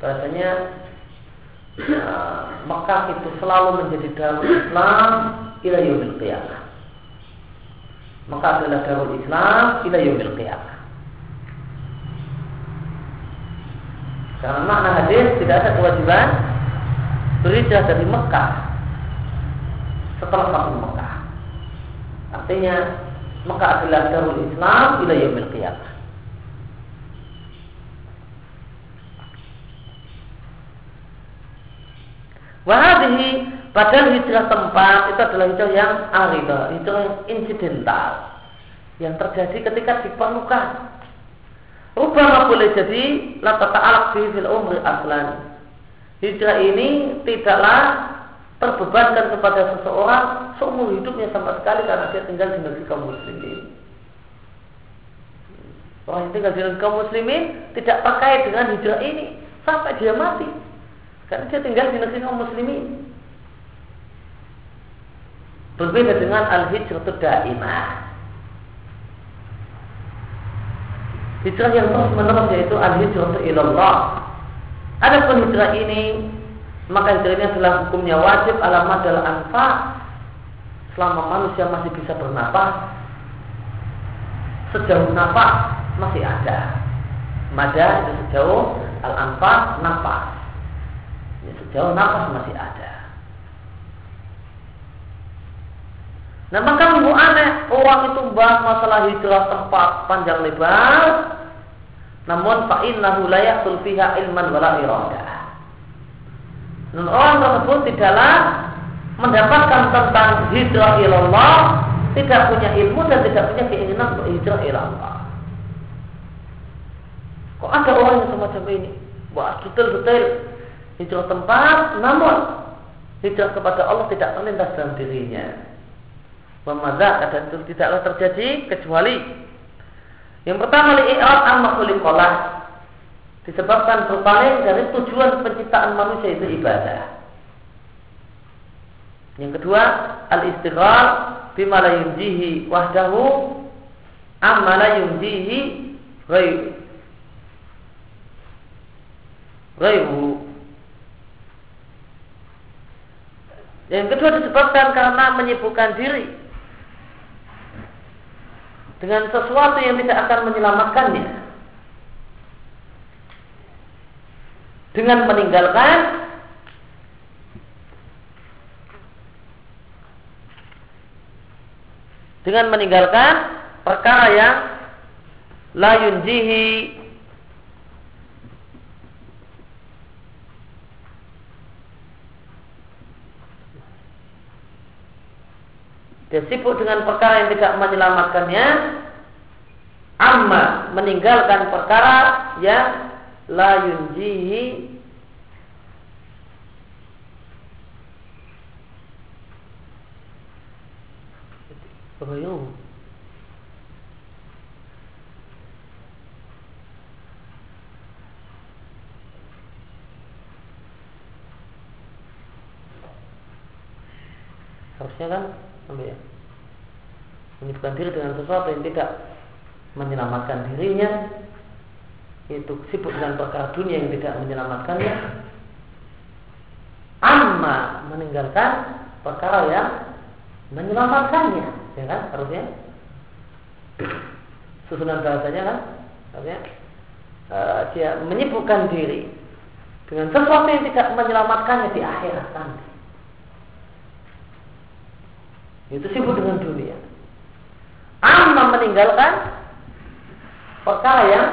bahasanya uh, Mekah itu selalu menjadi darul Islam ila yaumil qiyamah maka adalah darul Islam ila yaumil qiyamah. Karena makna hadis tidak ada kewajiban berhijrah dari Mekah setelah satu Mekah. Artinya Mekah adalah darul Islam ila yaumil qiyamah. Wahadihi Padahal hijrah tempat itu adalah hijrah yang arida, hijrah yang insidental yang terjadi ketika diperlukan. Rubama boleh jadi lata ta'alak fi fil umri aslan. Hijrah ini tidaklah terbebankan kepada seseorang seumur hidupnya sama sekali karena dia tinggal di negeri kaum muslimin. Orang yang tinggal di negeri kaum muslimin tidak terkait dengan hijrah ini sampai dia mati. Karena dia tinggal di negeri kaum muslimin. Berbeda dengan al-hijratu daimah. Hijrah yang terus menerus yaitu al-hijratu ilallah. Adapun hijrah ini maka ini adalah hukumnya wajib alamat adalah anfa. Selama manusia masih bisa bernapas sejauh nafas masih ada. Mada itu sejauh al anfa nafas ya, sejauh nafas masih ada. Nah maka minggu aneh orang itu bahas masalah hijrah tempat panjang lebar, namun fa'innahu layak sulfiha ilman wala iradah. Dan orang tersebut tidaklah mendapatkan tentang hijrah ilallah, tidak punya ilmu dan tidak punya keinginan untuk hijrah ilallah. Kok ada orang yang semacam ini? Wah betul-betul hijrah tempat, namun hijrah kepada Allah tidak terlintas dalam dirinya. Memazak dan itu tidaklah terjadi kecuali yang pertama li'irad an makhluqallah disebabkan berpaling dari tujuan penciptaan manusia itu ibadah. Yang kedua, al-istighal bima la yunjihi wahdahu amma la yunjihi ghairuhu. Yang kedua disebabkan karena menyibukkan diri dengan sesuatu yang tidak akan menyelamatkannya. Dengan meninggalkan dengan meninggalkan perkara yang la yunjihi Dia sibuk dengan perkara yang tidak menyelamatkannya Amma meninggalkan perkara yang la yunjihi. Harusnya kan ya? menyibukkan diri dengan sesuatu yang tidak menyelamatkan dirinya itu sibuk dengan perkara dunia yang tidak menyelamatkannya amma meninggalkan perkara yang menyelamatkannya, ya kan? Harusnya susunan bahasanya kan, artinya uh, dia menyibukkan diri dengan sesuatu yang tidak menyelamatkannya di akhirat nanti. Itu sibuk dengan dunia. Amma meninggalkan perkara yang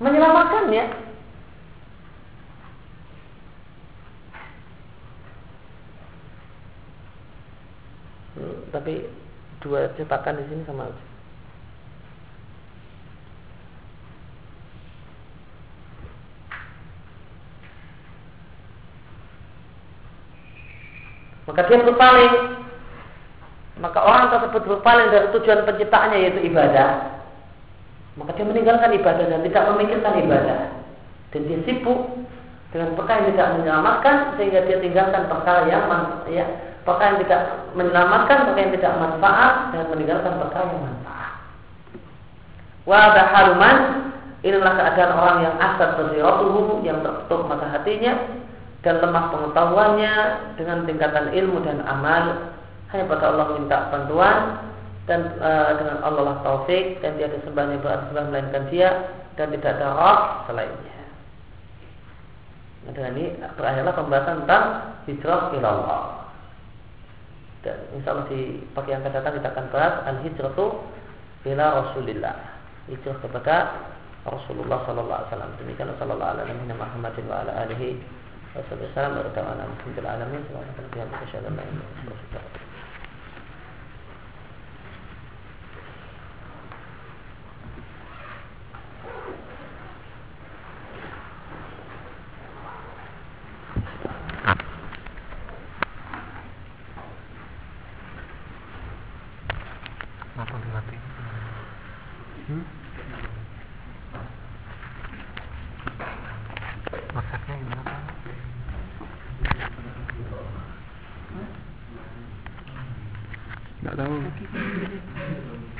menyelamatkannya. Hmm, tapi dua cetakan di sini sama aja. Maka dia berpaling Maka orang tersebut berpaling dari tujuan penciptaannya yaitu ibadah Maka dia meninggalkan ibadah dan tidak memikirkan ibadah. Dan dia sibuk dengan perkara yang tidak menyelamatkan Sehingga dia tinggalkan perkara yang ya, perkara yang tidak menyelamatkan, perkara yang tidak manfaat Dan meninggalkan perkara yang manfaat. Wadah haluman Inilah keadaan orang yang asal bersiratuhu Yang tertutup mata hatinya dan lemah pengetahuannya dengan tingkatan ilmu dan amal. Hanya pada Allah minta bantuan dan e, dengan Allah lah taufik dan tiada sembah yang berarti melainkan dia dan tidak ada roh selainnya. Nah, dengan ini berakhirlah pembahasan tentang hijrah ilallah. Dan insya Allah di pagi yang akan datang kita akan bahas al hijratu ila Rasulillah. Hijrah kepada Rasulullah Sallallahu Alaihi Wasallam. Demikian Sallallahu Alaihi Wasallam wa ala alihi Wassalamualaikum warahmatullahi wabarakatuh. tahu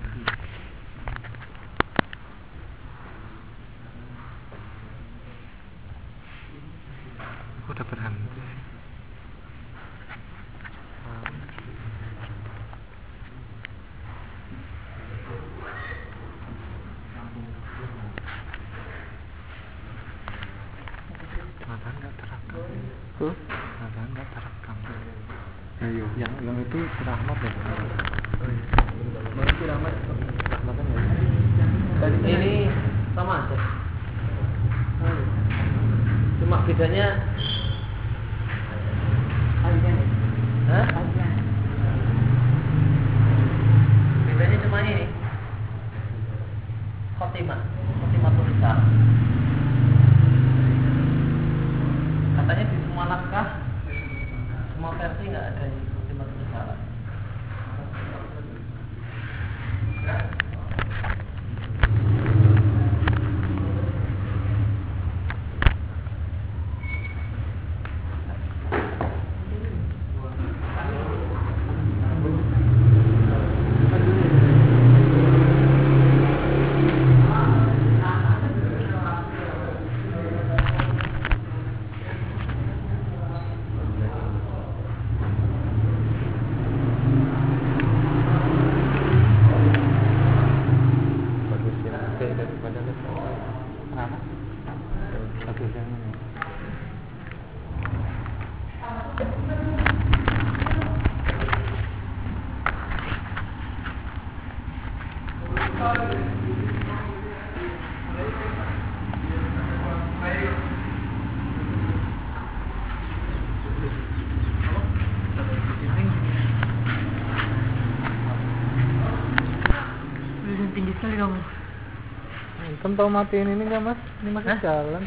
matiin ini nggak mas? Ini masih Hah? jalan.